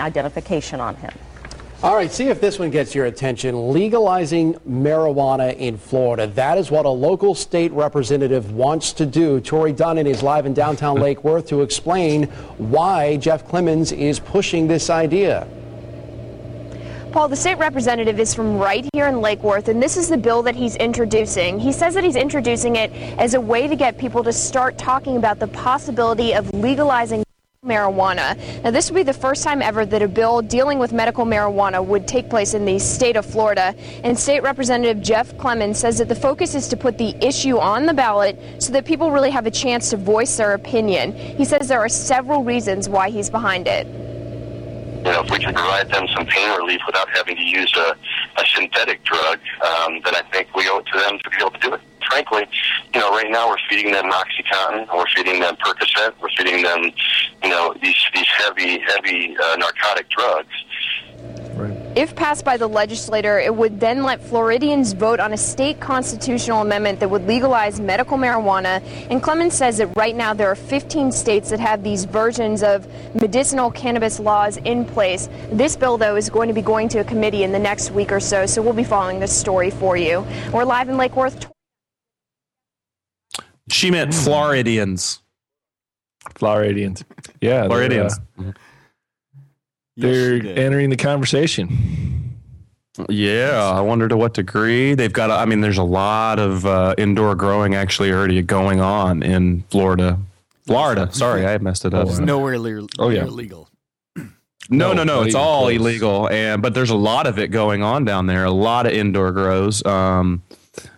identification on him. All right, see if this one gets your attention. Legalizing marijuana in Florida. That is what a local state representative wants to do. Tori Dunnan is live in downtown Lake Worth to explain why Jeff Clemens is pushing this idea. Paul, the state representative is from right here in Lake Worth, and this is the bill that he's introducing. He says that he's introducing it as a way to get people to start talking about the possibility of legalizing marijuana. Now, this would be the first time ever that a bill dealing with medical marijuana would take place in the state of Florida. And State Representative Jeff Clemens says that the focus is to put the issue on the ballot so that people really have a chance to voice their opinion. He says there are several reasons why he's behind it. You know, if we can provide them some pain relief without having to use a, a synthetic drug, um, then I think we owe it to them to be able to do it. Frankly, you know, right now we're feeding them OxyContin, we're feeding them Percocet, we're feeding them, you know, these these heavy, heavy uh, narcotic drugs. If passed by the legislator, it would then let Floridians vote on a state constitutional amendment that would legalize medical marijuana. And Clemens says that right now there are 15 states that have these versions of medicinal cannabis laws in place. This bill, though, is going to be going to a committee in the next week or so, so we'll be following this story for you. We're live in Lake Worth. She meant Floridians. Floridians. Yeah. they're, Floridians. Uh, mm-hmm. They're entering the conversation. Yeah, I wonder to what degree they've got. I mean, there's a lot of uh, indoor growing actually already going on in Florida. Florida. Sorry, I messed it up. It's nowhere le- Oh, yeah. illegal. No, No, no, no. It's all close. illegal, and but there's a lot of it going on down there. A lot of indoor grows, um,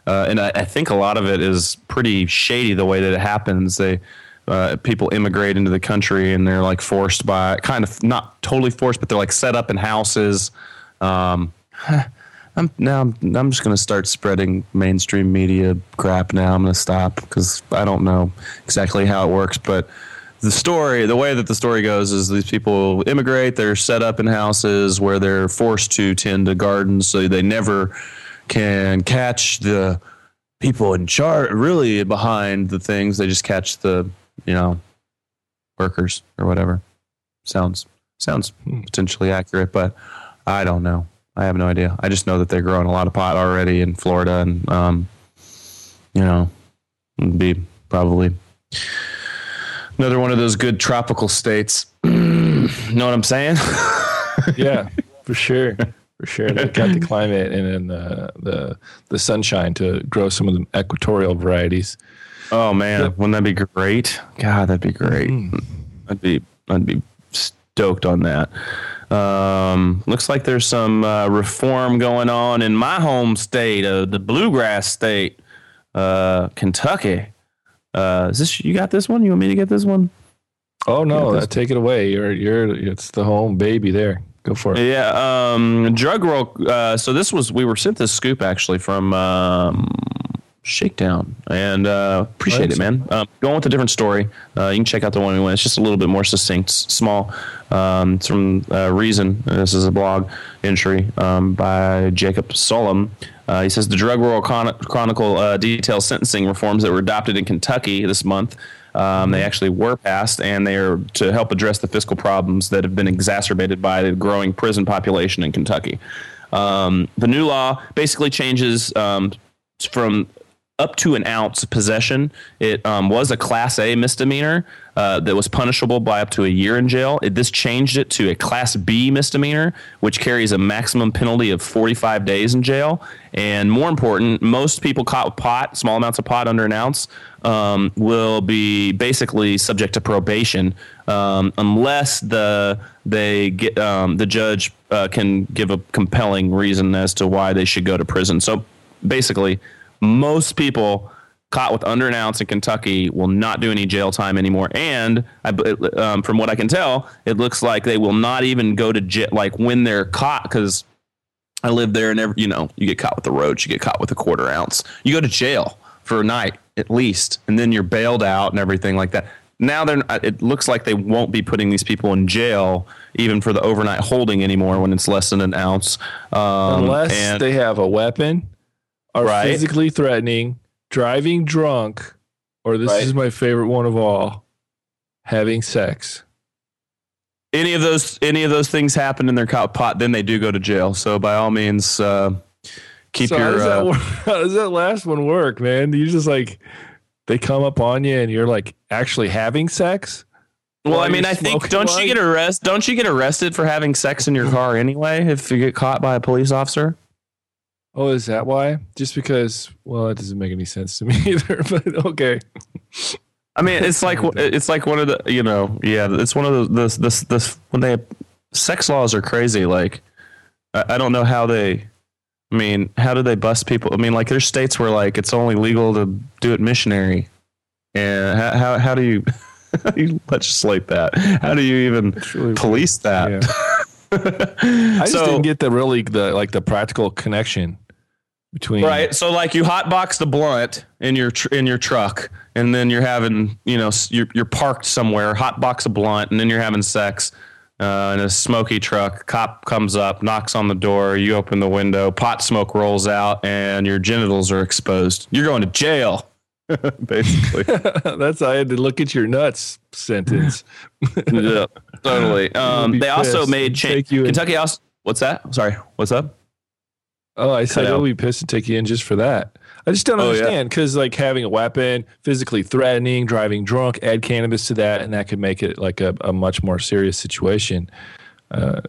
uh, and I, I think a lot of it is pretty shady the way that it happens. They uh, people immigrate into the country, and they're like forced by kind of not totally forced, but they're like set up in houses. Um, I'm now I'm, I'm just going to start spreading mainstream media crap. Now I'm going to stop because I don't know exactly how it works, but the story, the way that the story goes, is these people immigrate. They're set up in houses where they're forced to tend to gardens, so they never can catch the people in charge. Really behind the things, they just catch the you know workers or whatever. Sounds sounds potentially accurate, but I don't know. I have no idea. I just know that they're growing a lot of pot already in Florida, and um, you know, it'd be probably another one of those good tropical states. know what I'm saying? yeah, for sure, for sure. They've got the climate and then the the the sunshine to grow some of the equatorial varieties. Oh man, wouldn't that be great? God, that'd be great. I'd be I'd be stoked on that. Um, looks like there's some uh, reform going on in my home state, uh, the bluegrass state, uh, Kentucky. Uh, is this you got this one? You want me to get this one? Oh no, uh, take it away. You're you're it's the home baby there. Go for it. Yeah. Um, drug roll. Uh, so this was we were sent this scoop actually from um, Shakedown, and uh, appreciate it, man. Um, going with a different story. Uh, you can check out the one we went. It's just a little bit more succinct, small. Um, it's from uh, Reason. This is a blog entry um, by Jacob Sullum. Uh, he says the Drug Roll Chron- Chronicle uh, details sentencing reforms that were adopted in Kentucky this month. Um, they actually were passed, and they are to help address the fiscal problems that have been exacerbated by the growing prison population in Kentucky. Um, the new law basically changes um, from up to an ounce possession. It um, was a Class A misdemeanor uh, that was punishable by up to a year in jail. It, this changed it to a Class B misdemeanor, which carries a maximum penalty of 45 days in jail. And more important, most people caught with pot, small amounts of pot under an ounce, um, will be basically subject to probation um, unless the they get um, the judge uh, can give a compelling reason as to why they should go to prison. So basically most people caught with under an ounce in Kentucky will not do any jail time anymore. And I, um, from what I can tell, it looks like they will not even go to jail. Like when they're caught, because I live there, and every, you know, you get caught with the roach, you get caught with a quarter ounce, you go to jail for a night at least, and then you're bailed out and everything like that. Now they're. It looks like they won't be putting these people in jail even for the overnight holding anymore when it's less than an ounce, um, unless and, they have a weapon are Right. physically threatening, driving drunk, or this Right. is my favorite one of all, having sex. any of those any of those things happen in their pot, then they do go to jail. So by all means, uh, keep so how your. does, that Uh, work? how does that last one work, man? You just like they come up on you and you're like actually having sex. well, I mean, I think don't you get arrested? Don't you get arrested for having sex in your car anyway if you get caught by a police officer? Oh, is that why? Just because? Well, it doesn't make any sense to me either. But okay. I mean, it's like it's like one of the you know yeah, it's one of the this this this when they sex laws are crazy. Like I, I don't know how they. I mean, how do they bust people? I mean, like there's states where like it's only legal to do it missionary, and how how, how do you how do you legislate that? How do you even police that? I just So- didn't get the really the like the practical connection between Right. So like you hotbox the blunt in your tr- in your truck, and then you're having you know you're you're parked somewhere, hotbox a blunt, and then you're having sex uh, in a smoky truck. Cop comes up, knocks on the door. You open the window. Pot smoke rolls out, and your genitals are exposed. You're going to jail. Basically, That's I had to look at your nuts sentence. yeah, totally. Um, they also made change. Kentucky also. What's that? Sorry. What's up? Oh, I said I'll be pissed and take you in just for that. I just don't Oh, understand because like having a weapon, physically threatening, driving drunk, add cannabis to that, and that could make it like a, a much more serious situation. Uh,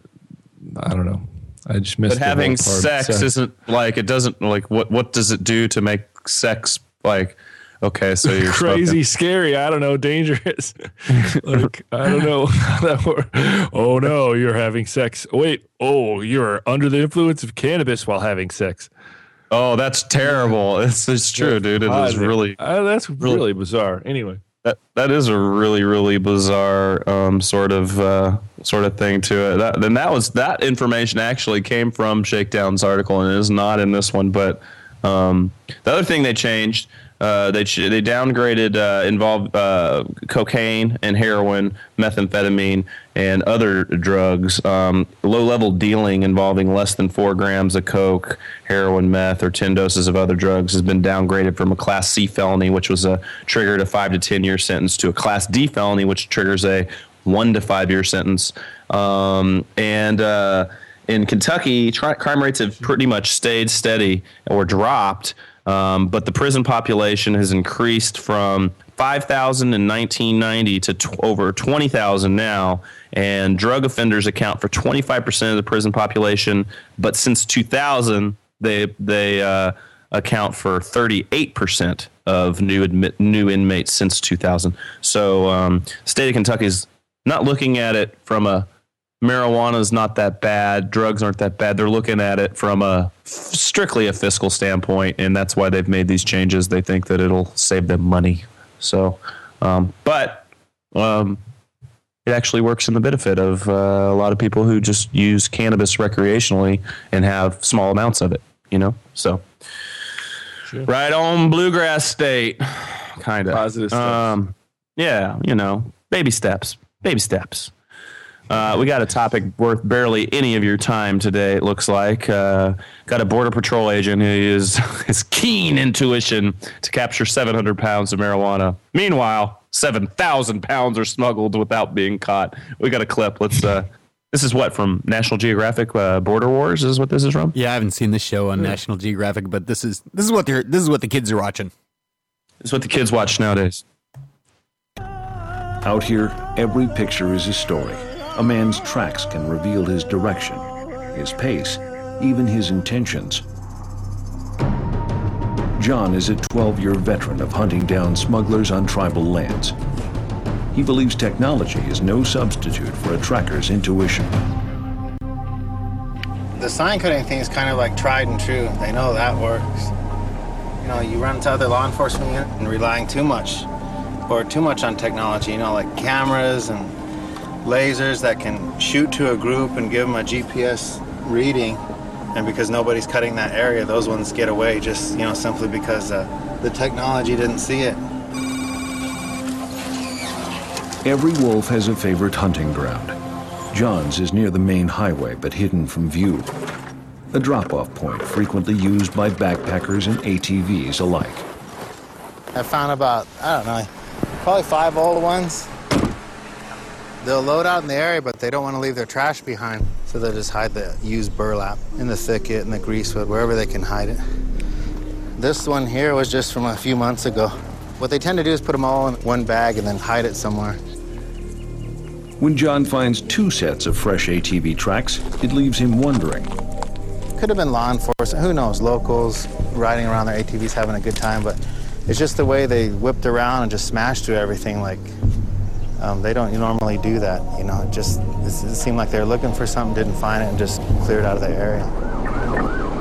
I don't know. I just missed. But having sex So- isn't like it doesn't like what what does it do to make sex like okay so you're crazy, smoking- scary. I don't know, dangerous. like I don't know. Oh no, you're having sex. Wait, oh, you're under the influence of cannabis while having sex. oh that's terrible it's, it's true dude it is really Uh, that's really bizarre. Anyway, that that is a really really bizarre um sort of uh sort of thing to it that then that was that information actually came from shakedown's article and it is not in this one but um the other thing they changed uh, they they downgraded uh, involved uh, cocaine and heroin, methamphetamine, and other drugs. Um, low level dealing involving less than four grams of coke, heroin, meth, or ten doses of other drugs has been downgraded from a Class C felony, which was a triggered a five to ten year sentence, to a Class D felony, which triggers a one to five year sentence. Um, and uh, in Kentucky, tri- crime rates have pretty much stayed steady or dropped, um, but the prison population has increased from 5,000 in 1990 to t- over 20,000 now, and drug offenders account for 25% of the prison population. But since 2000, they they uh, account for 38% of new admit, new inmates since 2000. So, um, state of Kentucky is not looking at it from a marijuana is not that bad, drugs aren't that bad. They're looking at it from a strictly a fiscal standpoint, and that's why they've made these changes. They think that it'll save them money. So, um, but um, it actually works in the benefit of uh, a lot of people who just use cannabis recreationally and have small amounts of it. You know, so right on bluegrass state, kind of Positive stuff. Um, yeah, you know, baby steps, baby steps. Uh, we got a topic worth barely any of your time today. It looks like uh, got a border patrol agent who uses his keen intuition to capture 700 pounds of marijuana. Meanwhile, 7,000 pounds are smuggled without being caught. We got a clip. Let's. Uh, this is what from National Geographic uh, Border Wars. Is what this is from. Yeah, I haven't seen this show on National Geographic, but this is this is what they're this is what the kids are watching. This is what the kids watch nowadays. Out here, every picture is a story. A man's tracks can reveal his direction, his pace, even his intentions. John is a 12 year veteran of hunting down smugglers on tribal lands. He believes technology is no substitute for a tracker's intuition. The sign cutting thing is kind of like tried and true. They know that works. You know, you run into other law enforcement and relying too much or too much on technology, you know, like cameras and lasers that can shoot to a group and give them a GPS reading. And because nobody's cutting that area, those ones get away just, you know, simply because uh, the technology didn't see it. Every wolf has a favorite hunting ground. John's is near the main highway but hidden from view. A drop off point frequently used by backpackers and ATVs alike. I found about, I don't know, probably five old ones. They'll load out in the area, but they don't want to leave their trash behind. So they'll just hide the used burlap in the thicket, in the greasewood, wherever they can hide it. This one here was just from a few months ago. What they tend to do is put them all in one bag and then hide it somewhere. When John finds two sets of fresh ATV tracks, it leaves him wondering. Could have been law enforcement, who knows, locals riding around their ATVs having a good time, but it's just the way they whipped around and just smashed through everything. Like, um, they don't normally do that, you know. It just it seemed like they were looking for something, didn't find it, and just cleared out of the area.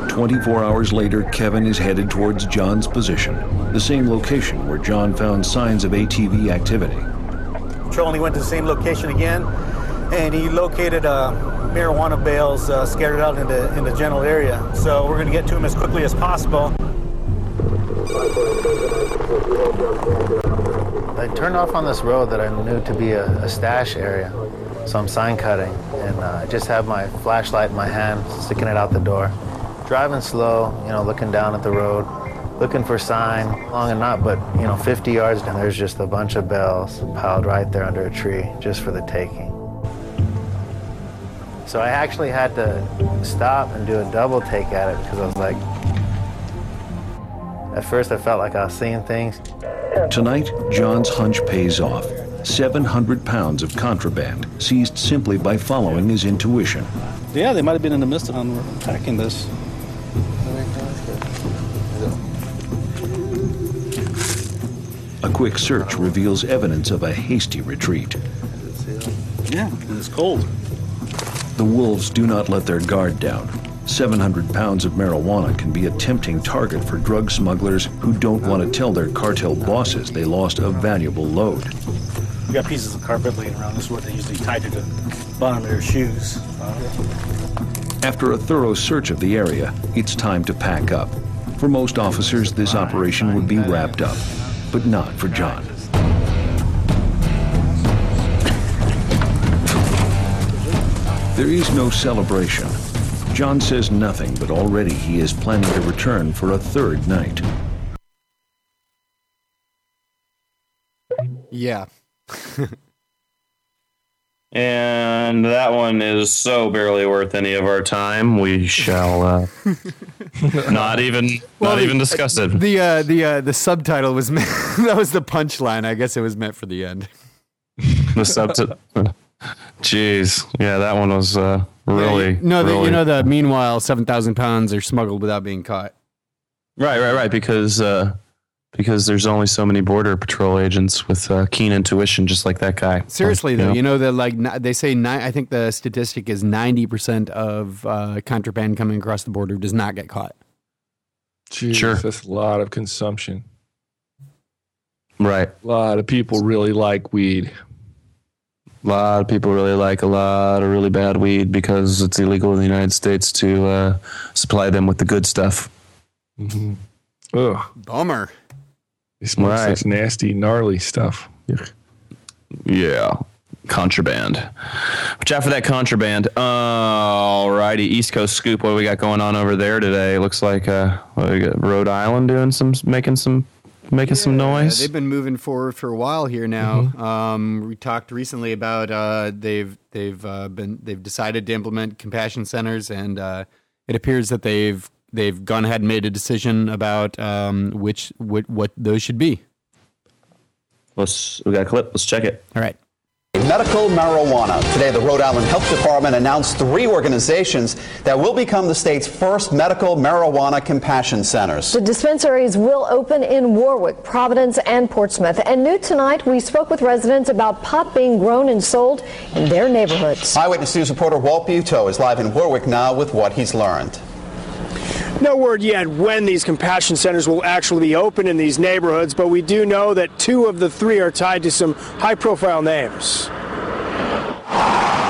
24 hours later, Kevin is headed towards John's position, the same location where John found signs of ATV activity. Patrol only went to the same location again, and he located uh, marijuana bales uh, scattered out in the in the general area. So we're going to get to him as quickly as possible. Turned off on this road that I knew to be a, a stash area, so I'm sign cutting, and uh, I just have my flashlight in my hand, sticking it out the door, driving slow, you know, looking down at the road, looking for sign, long and not, but you know, 50 yards down, there's just a bunch of bells piled right there under a tree, just for the taking. So I actually had to stop and do a double take at it because I was like, at first I felt like I was seeing things. Tonight, John's hunch pays off. 700 pounds of contraband seized simply by following his intuition. Yeah, they might have been in the midst of attacking this. A quick search reveals evidence of a hasty retreat. Yeah, and it's cold. The wolves do not let their guard down. 700 pounds of marijuana can be a tempting target for drug smugglers who don't want to tell their cartel bosses they lost a valuable load. We got pieces of carpet laying around. This is what they usually tie to the bottom of their shoes. After a thorough search of the area, it's time to pack up. For most officers, this operation would be wrapped up, but not for John. There is no celebration. John says nothing, but already he is planning to return for a third night. Yeah. And And that one is so barely worth any of our time. We shall uh, not even not even discuss it. The uh, the uh, the subtitle was meant, that was the punchline. I guess it was meant for the end. The subtitle. Jeez, yeah, that one was uh, really No, the, you know the meanwhile seven thousand pounds are smuggled without being caught. Right, right, right. Because uh, because there's only so many border patrol agents with uh, keen intuition, just like that guy. Seriously though, know? you know that like they say ni- I think the statistic is ninety percent of uh, contraband coming across the border does not get caught. Jeez, Sure. that's a lot of consumption. Right. A lot of people really like weed. A lot of people really like a lot of really bad weed because it's illegal in the United States to uh, supply them with the good stuff. Mm-hmm. Ugh, Bummer. they smoke Right. such nasty, gnarly stuff. Yuck. Yeah, contraband. Watch out for that contraband. All righty, East Coast scoop. What do we got going on over there today? Looks like uh, what we got Rhode Island doing some making some making some noise. they've been moving forward for a while here now. Um, we talked recently about uh, they've they've uh, been they've decided to implement compassion centers, and uh, it appears that they've they've gone ahead and made a decision about um, which what what those should be. Let's we got a clip. Let's check it. All right. Medical marijuana. Today, the Rhode Island Health Department announced three organizations that will become the state's first medical marijuana compassion centers. The dispensaries will open in Warwick, Providence, and Portsmouth. And new tonight, we spoke with residents about pot being grown and sold in their neighborhoods. Eyewitness News reporter Walt Buteau is live in Warwick now with what he's learned. No word yet when these compassion centers will actually be open in these neighborhoods, but we do know that two of the three are tied to some high profile names.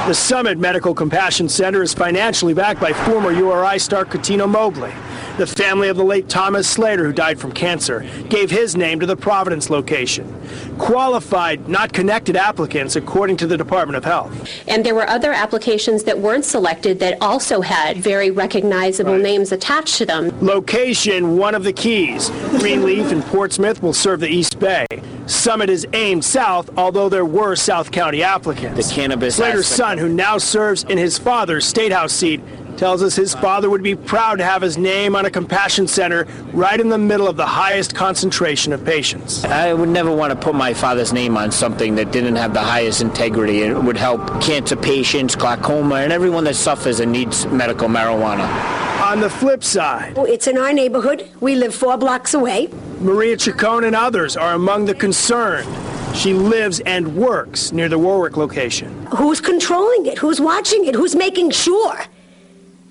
The Summit Medical Compassion Center is financially backed by former URI star Cuttino Mobley. The family of the late Thomas Slater, who died from cancer, gave his name to the Providence location. Qualified, not connected applicants, according to the Department of Health. And there were other applications that weren't selected that also had very recognizable names attached to them. Location, one of the keys. Greenleaf in Portsmouth will serve the East Bay. Summit is aimed south, although there were South County applicants. The cannabis Slater's aspect son, who now serves in his father's state house seat, tells us his father would be proud to have his name on a compassion center right in the middle of the highest concentration of patients. I would never want to put my father's name on something that didn't have the highest integrity. It would help cancer patients, glaucoma, and everyone that suffers and needs medical marijuana. On the flip side, oh, It's in our neighborhood. We live four blocks away. Maria Chacon and others are among the concerned. She lives and works near the Warwick location. Who's controlling it? Who's watching it? Who's making sure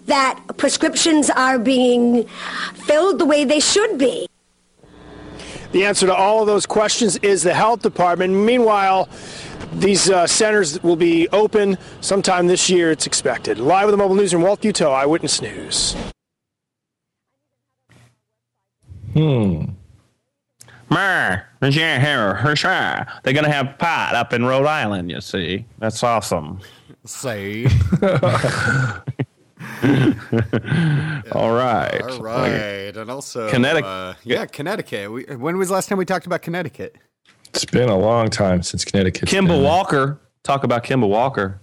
that prescriptions are being filled the way they should be? The answer to all of those questions is the health department. Meanwhile, these uh, centers will be open sometime this year, it's expected. Live with the Mobile News in Walt Buteau, Eyewitness News. Hmm. Mer, They're gonna have pot up in Rhode Island. You see, that's awesome. Say. All right. All right, and also Connecticut- uh, yeah, Connecticut. We, when was the last time we talked about Connecticut? It's been a long time since Connecticut. Kemba Walker. Talk about Kemba Walker.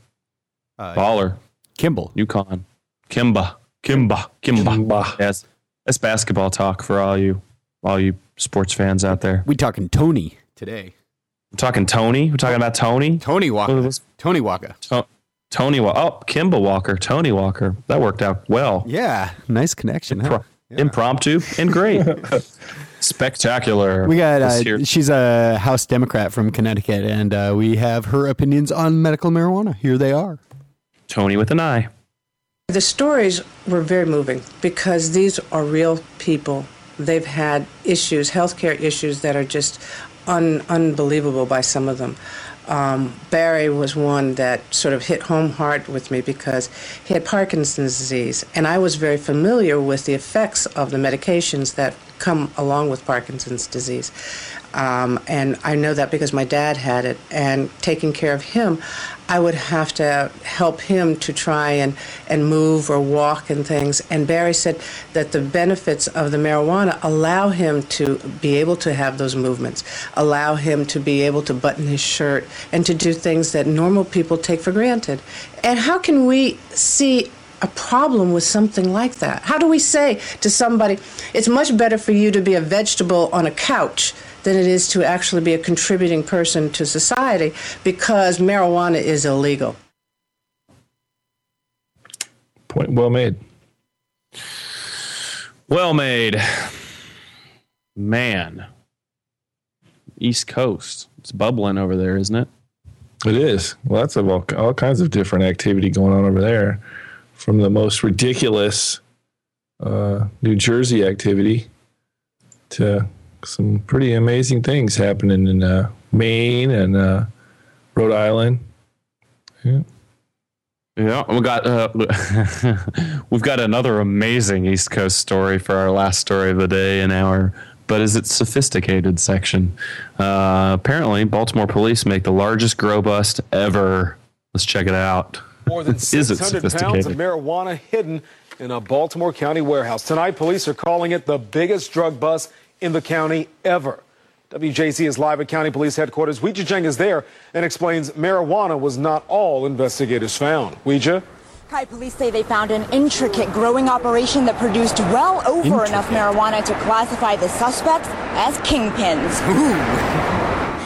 Baller. Kemba. UConn. Kemba. Kemba. Kemba. Yes. That's basketball talk for all you all you sports fans out there. We talking Toni today. We're talking Toni. We're talking about Toni. Toni Walker. Toni Walker. To- Toni Walker. Oh, Kemba Walker. Toni Walker. That worked out well. Yeah, nice connection. Huh? Impromptu and great. Spectacular. We got uh, she's a House Democrat from Connecticut, and uh, we have her opinions on medical marijuana. Here they are. Toni with an eye. The stories were very moving because these are real people. They've had issues, healthcare issues that are just un- unbelievable by some of them. Um, Barry was one that sort of hit home hard with me because he had Parkinson's disease, and I was very familiar with the effects of the medications that come along with Parkinson's disease. Um, and I know that because my dad had it. And taking care of him, I would have to help him to try and, and move or walk and things. And Barry said that the benefits of the marijuana allow him to be able to have those movements, allow him to be able to button his shirt, and to do things that normal people take for granted. And how can we see a problem with something like that? How do we say to somebody, it's much better for you to be a vegetable on a couch than it is to actually be a contributing person to society because marijuana is illegal? Point well made. Well made. Man. East Coast. It's bubbling over there, isn't it? It is. Lots of all, all kinds of different activity going on over there from the most ridiculous uh, New Jersey activity to some pretty amazing things happening in uh, Maine and uh, Rhode Island. Yeah. Yeah, we got uh, we've got another amazing East Coast story for our last story of the day in our but is it sophisticated section. Uh, apparently, Baltimore police make the largest grow bust ever. Let's check it out. More than is it 600 pounds of sophisticated? marijuana hidden in a Baltimore County warehouse. Tonight, police are calling it the biggest drug bust in the county ever. WJZ is live at County Police Headquarters. Weijia Jiang is there and explains marijuana was not all investigators found. Weijia? Kai police say they found an intricate growing operation that produced well over enough marijuana to classify the suspects as kingpins.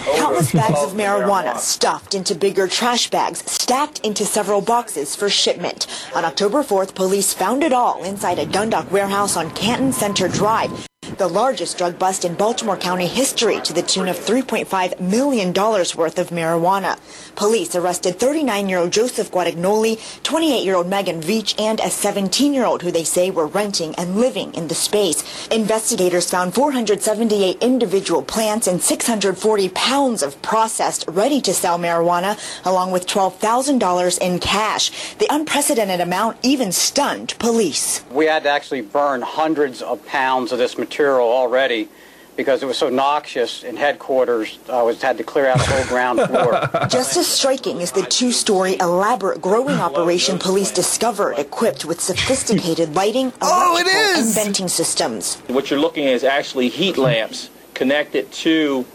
Countless bags of marijuana stuffed into bigger trash bags, stacked into several boxes for shipment. On October 4th, police found it all inside a Dundalk warehouse on Canton Center Drive. The largest drug bust in Baltimore County history to the tune of $3.5 million worth of marijuana. Police arrested 39-year-old Joseph Guadagnoli, 28-year-old Megan Veach, and a 17-year-old who they say were renting and living in the space. Investigators found 478 individual plants and 640 pounds of processed, ready-to-sell marijuana, along with $12,000 in cash. The unprecedented amount even stunned police. We had to actually burn hundreds of pounds of this material already because it was so noxious in headquarters. I was had to clear out the whole ground floor. Just as striking is the two-story elaborate growing operation police discovered, equipped with sophisticated lighting, Oh, it electrical, is! and venting systems. What you're looking at is actually heat lamps connected to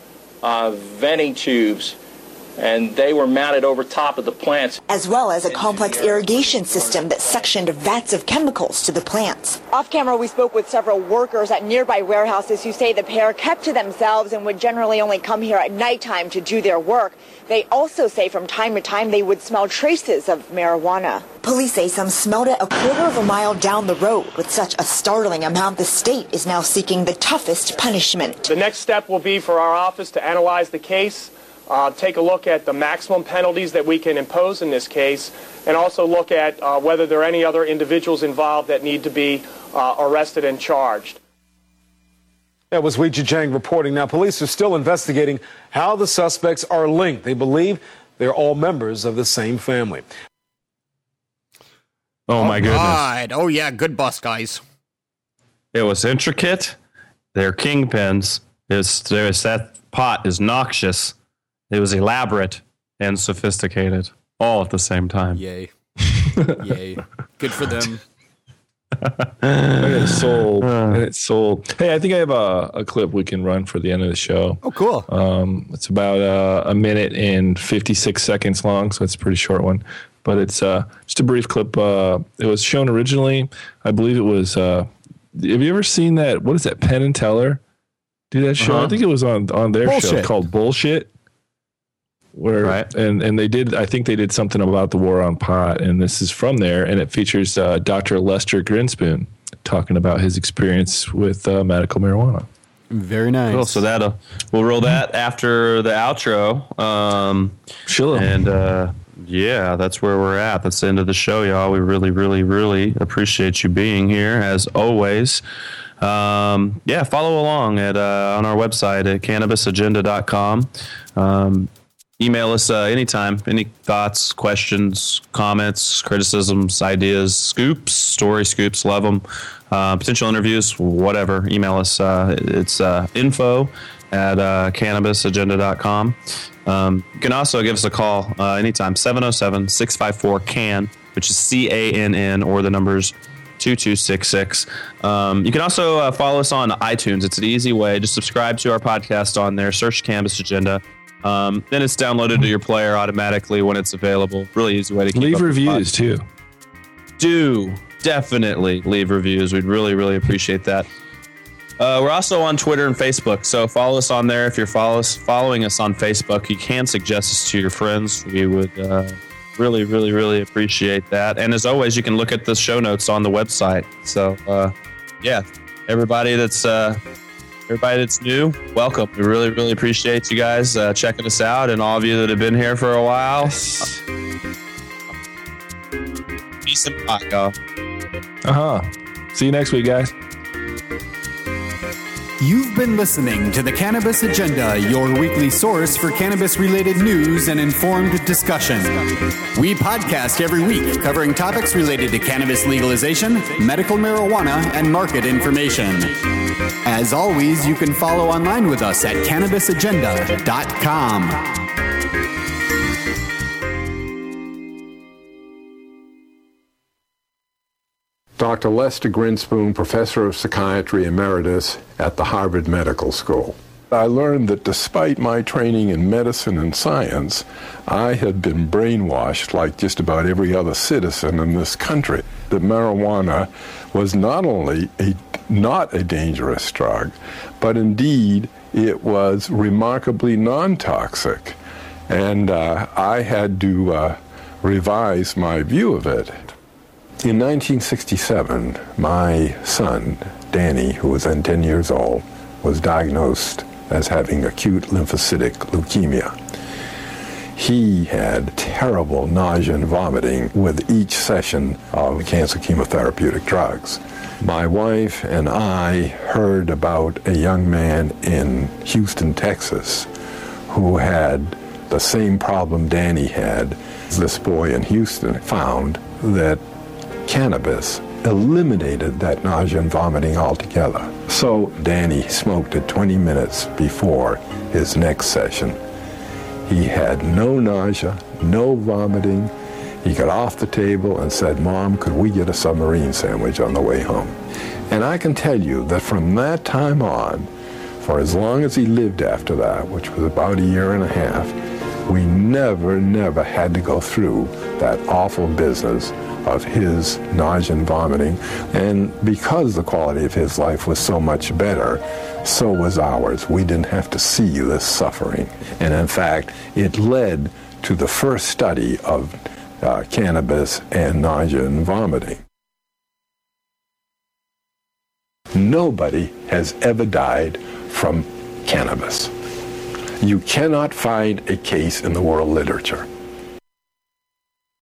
uh, venting tubes, and they were mounted over top of the plants. as well as a complex irrigation system that suctioned vats of chemicals to the plants. Off camera, we spoke with several workers at nearby warehouses who say the pair kept to themselves and would generally only come here at nighttime to do their work. They also say from time to time they would smell traces of marijuana. Police say some smelled it a quarter of a mile down the road. With such a startling amount, the state is now seeking the toughest punishment. The next step will be for our office to analyze the case, uh, take a look at the maximum penalties that we can impose in this case, and also look at uh, whether there are any other individuals involved that need to be uh, arrested and charged. That was Weijia Jiang reporting. Now, police are still investigating how the suspects are linked. They believe they're all members of the same family. Oh my goodness. Right. Oh yeah, good bus, guys. It was intricate. They're kingpins. It's, there's, that pot is noxious. It was elaborate and sophisticated, all at the same time. Yay. Yay. Good for them. and it's sold. and it's sold. Hey, I think I have a, a clip we can run for the end of the show. Oh, cool. Um, it's about uh, a minute and 56 seconds long, so it's a pretty short one. But it's uh, just a brief clip. Uh, it was shown originally, I believe it was. Uh, have you ever seen that? What is that? Penn and Teller do that show? I Uh-huh. think it was on on their show called Bullshit. Where Right. and and they did I think they did something about the war on pot and this is from there and it features uh, Dr. Lester Grinspoon talking about his experience with uh, medical marijuana. Very nice. Cool. So that we'll roll that after the outro. Um, And uh, yeah, that's where we're at. That's the end of the show, y'all. We really, really, really appreciate you being here as always. Um, yeah, follow along at uh, on our website at cannabisagenda.com. Um, email us uh, anytime. Any thoughts, questions, comments, criticisms, ideas, scoops, story scoops. Love them. Uh, potential interviews, whatever. Email us. Uh, it's uh, info at uh, cannabisagenda.com. Um, you can also give us a call uh, anytime, 707 654 CAN, which is C A N N, or the numbers 2266. Um, you can also uh, follow us on iTunes. It's an easy way. Just subscribe to our podcast on there, search Cannabis Agenda. Um, then it's downloaded to your player automatically when it's available. Really easy way to keep Leave reviews too. do definitely leave reviews. We'd really, really appreciate that. Uh, we're also on Twitter and Facebook, so follow us on there. If you're follow us, following us on Facebook, you can suggest us to your friends. We would uh, really, really, really appreciate that. And as always, you can look at the show notes on the website. So, uh, yeah, everybody that's uh, everybody that's new, welcome. We really, really appreciate you guys uh, checking us out, and all of you that have been here for a while. Peace and bye, y'all. Uh huh. See you next week, guys. You've been listening to the Cannabis Agenda, your weekly source for cannabis related news and informed discussion. We podcast every week covering topics related to cannabis legalization, medical marijuana, and market information. As always, you can follow online with us at cannabisagenda.com. Dr. Lester Grinspoon, Professor of Psychiatry Emeritus at the Harvard Medical School. I learned that despite my training in medicine and science, I had been brainwashed like just about every other citizen in this country. That marijuana was not only a not a dangerous drug, but indeed it was remarkably non-toxic. And uh, I had to uh, revise my view of it. In 1967, my son, Danny, who was then 10 years old, was diagnosed as having acute lymphocytic leukemia. He had terrible nausea and vomiting with each session of cancer chemotherapeutic drugs. My wife and I heard about a young man in Houston, Texas, who had the same problem Danny had. This boy in Houston found that cannabis eliminated that nausea and vomiting altogether. So Danny smoked it 20 minutes before his next session. He had no nausea, no vomiting. He got off the table and said, Mom, could we get a submarine sandwich on the way home? And I can tell you that from that time on, for as long as he lived after that, which was about a year and a half, we never, never had to go through that awful business of his nausea and vomiting. And because the quality of his life was so much better, so was ours. We didn't have to see this suffering. And in fact, it led to the first study of uh, cannabis and nausea and vomiting. Nobody has ever died from cannabis. You cannot find a case in the world literature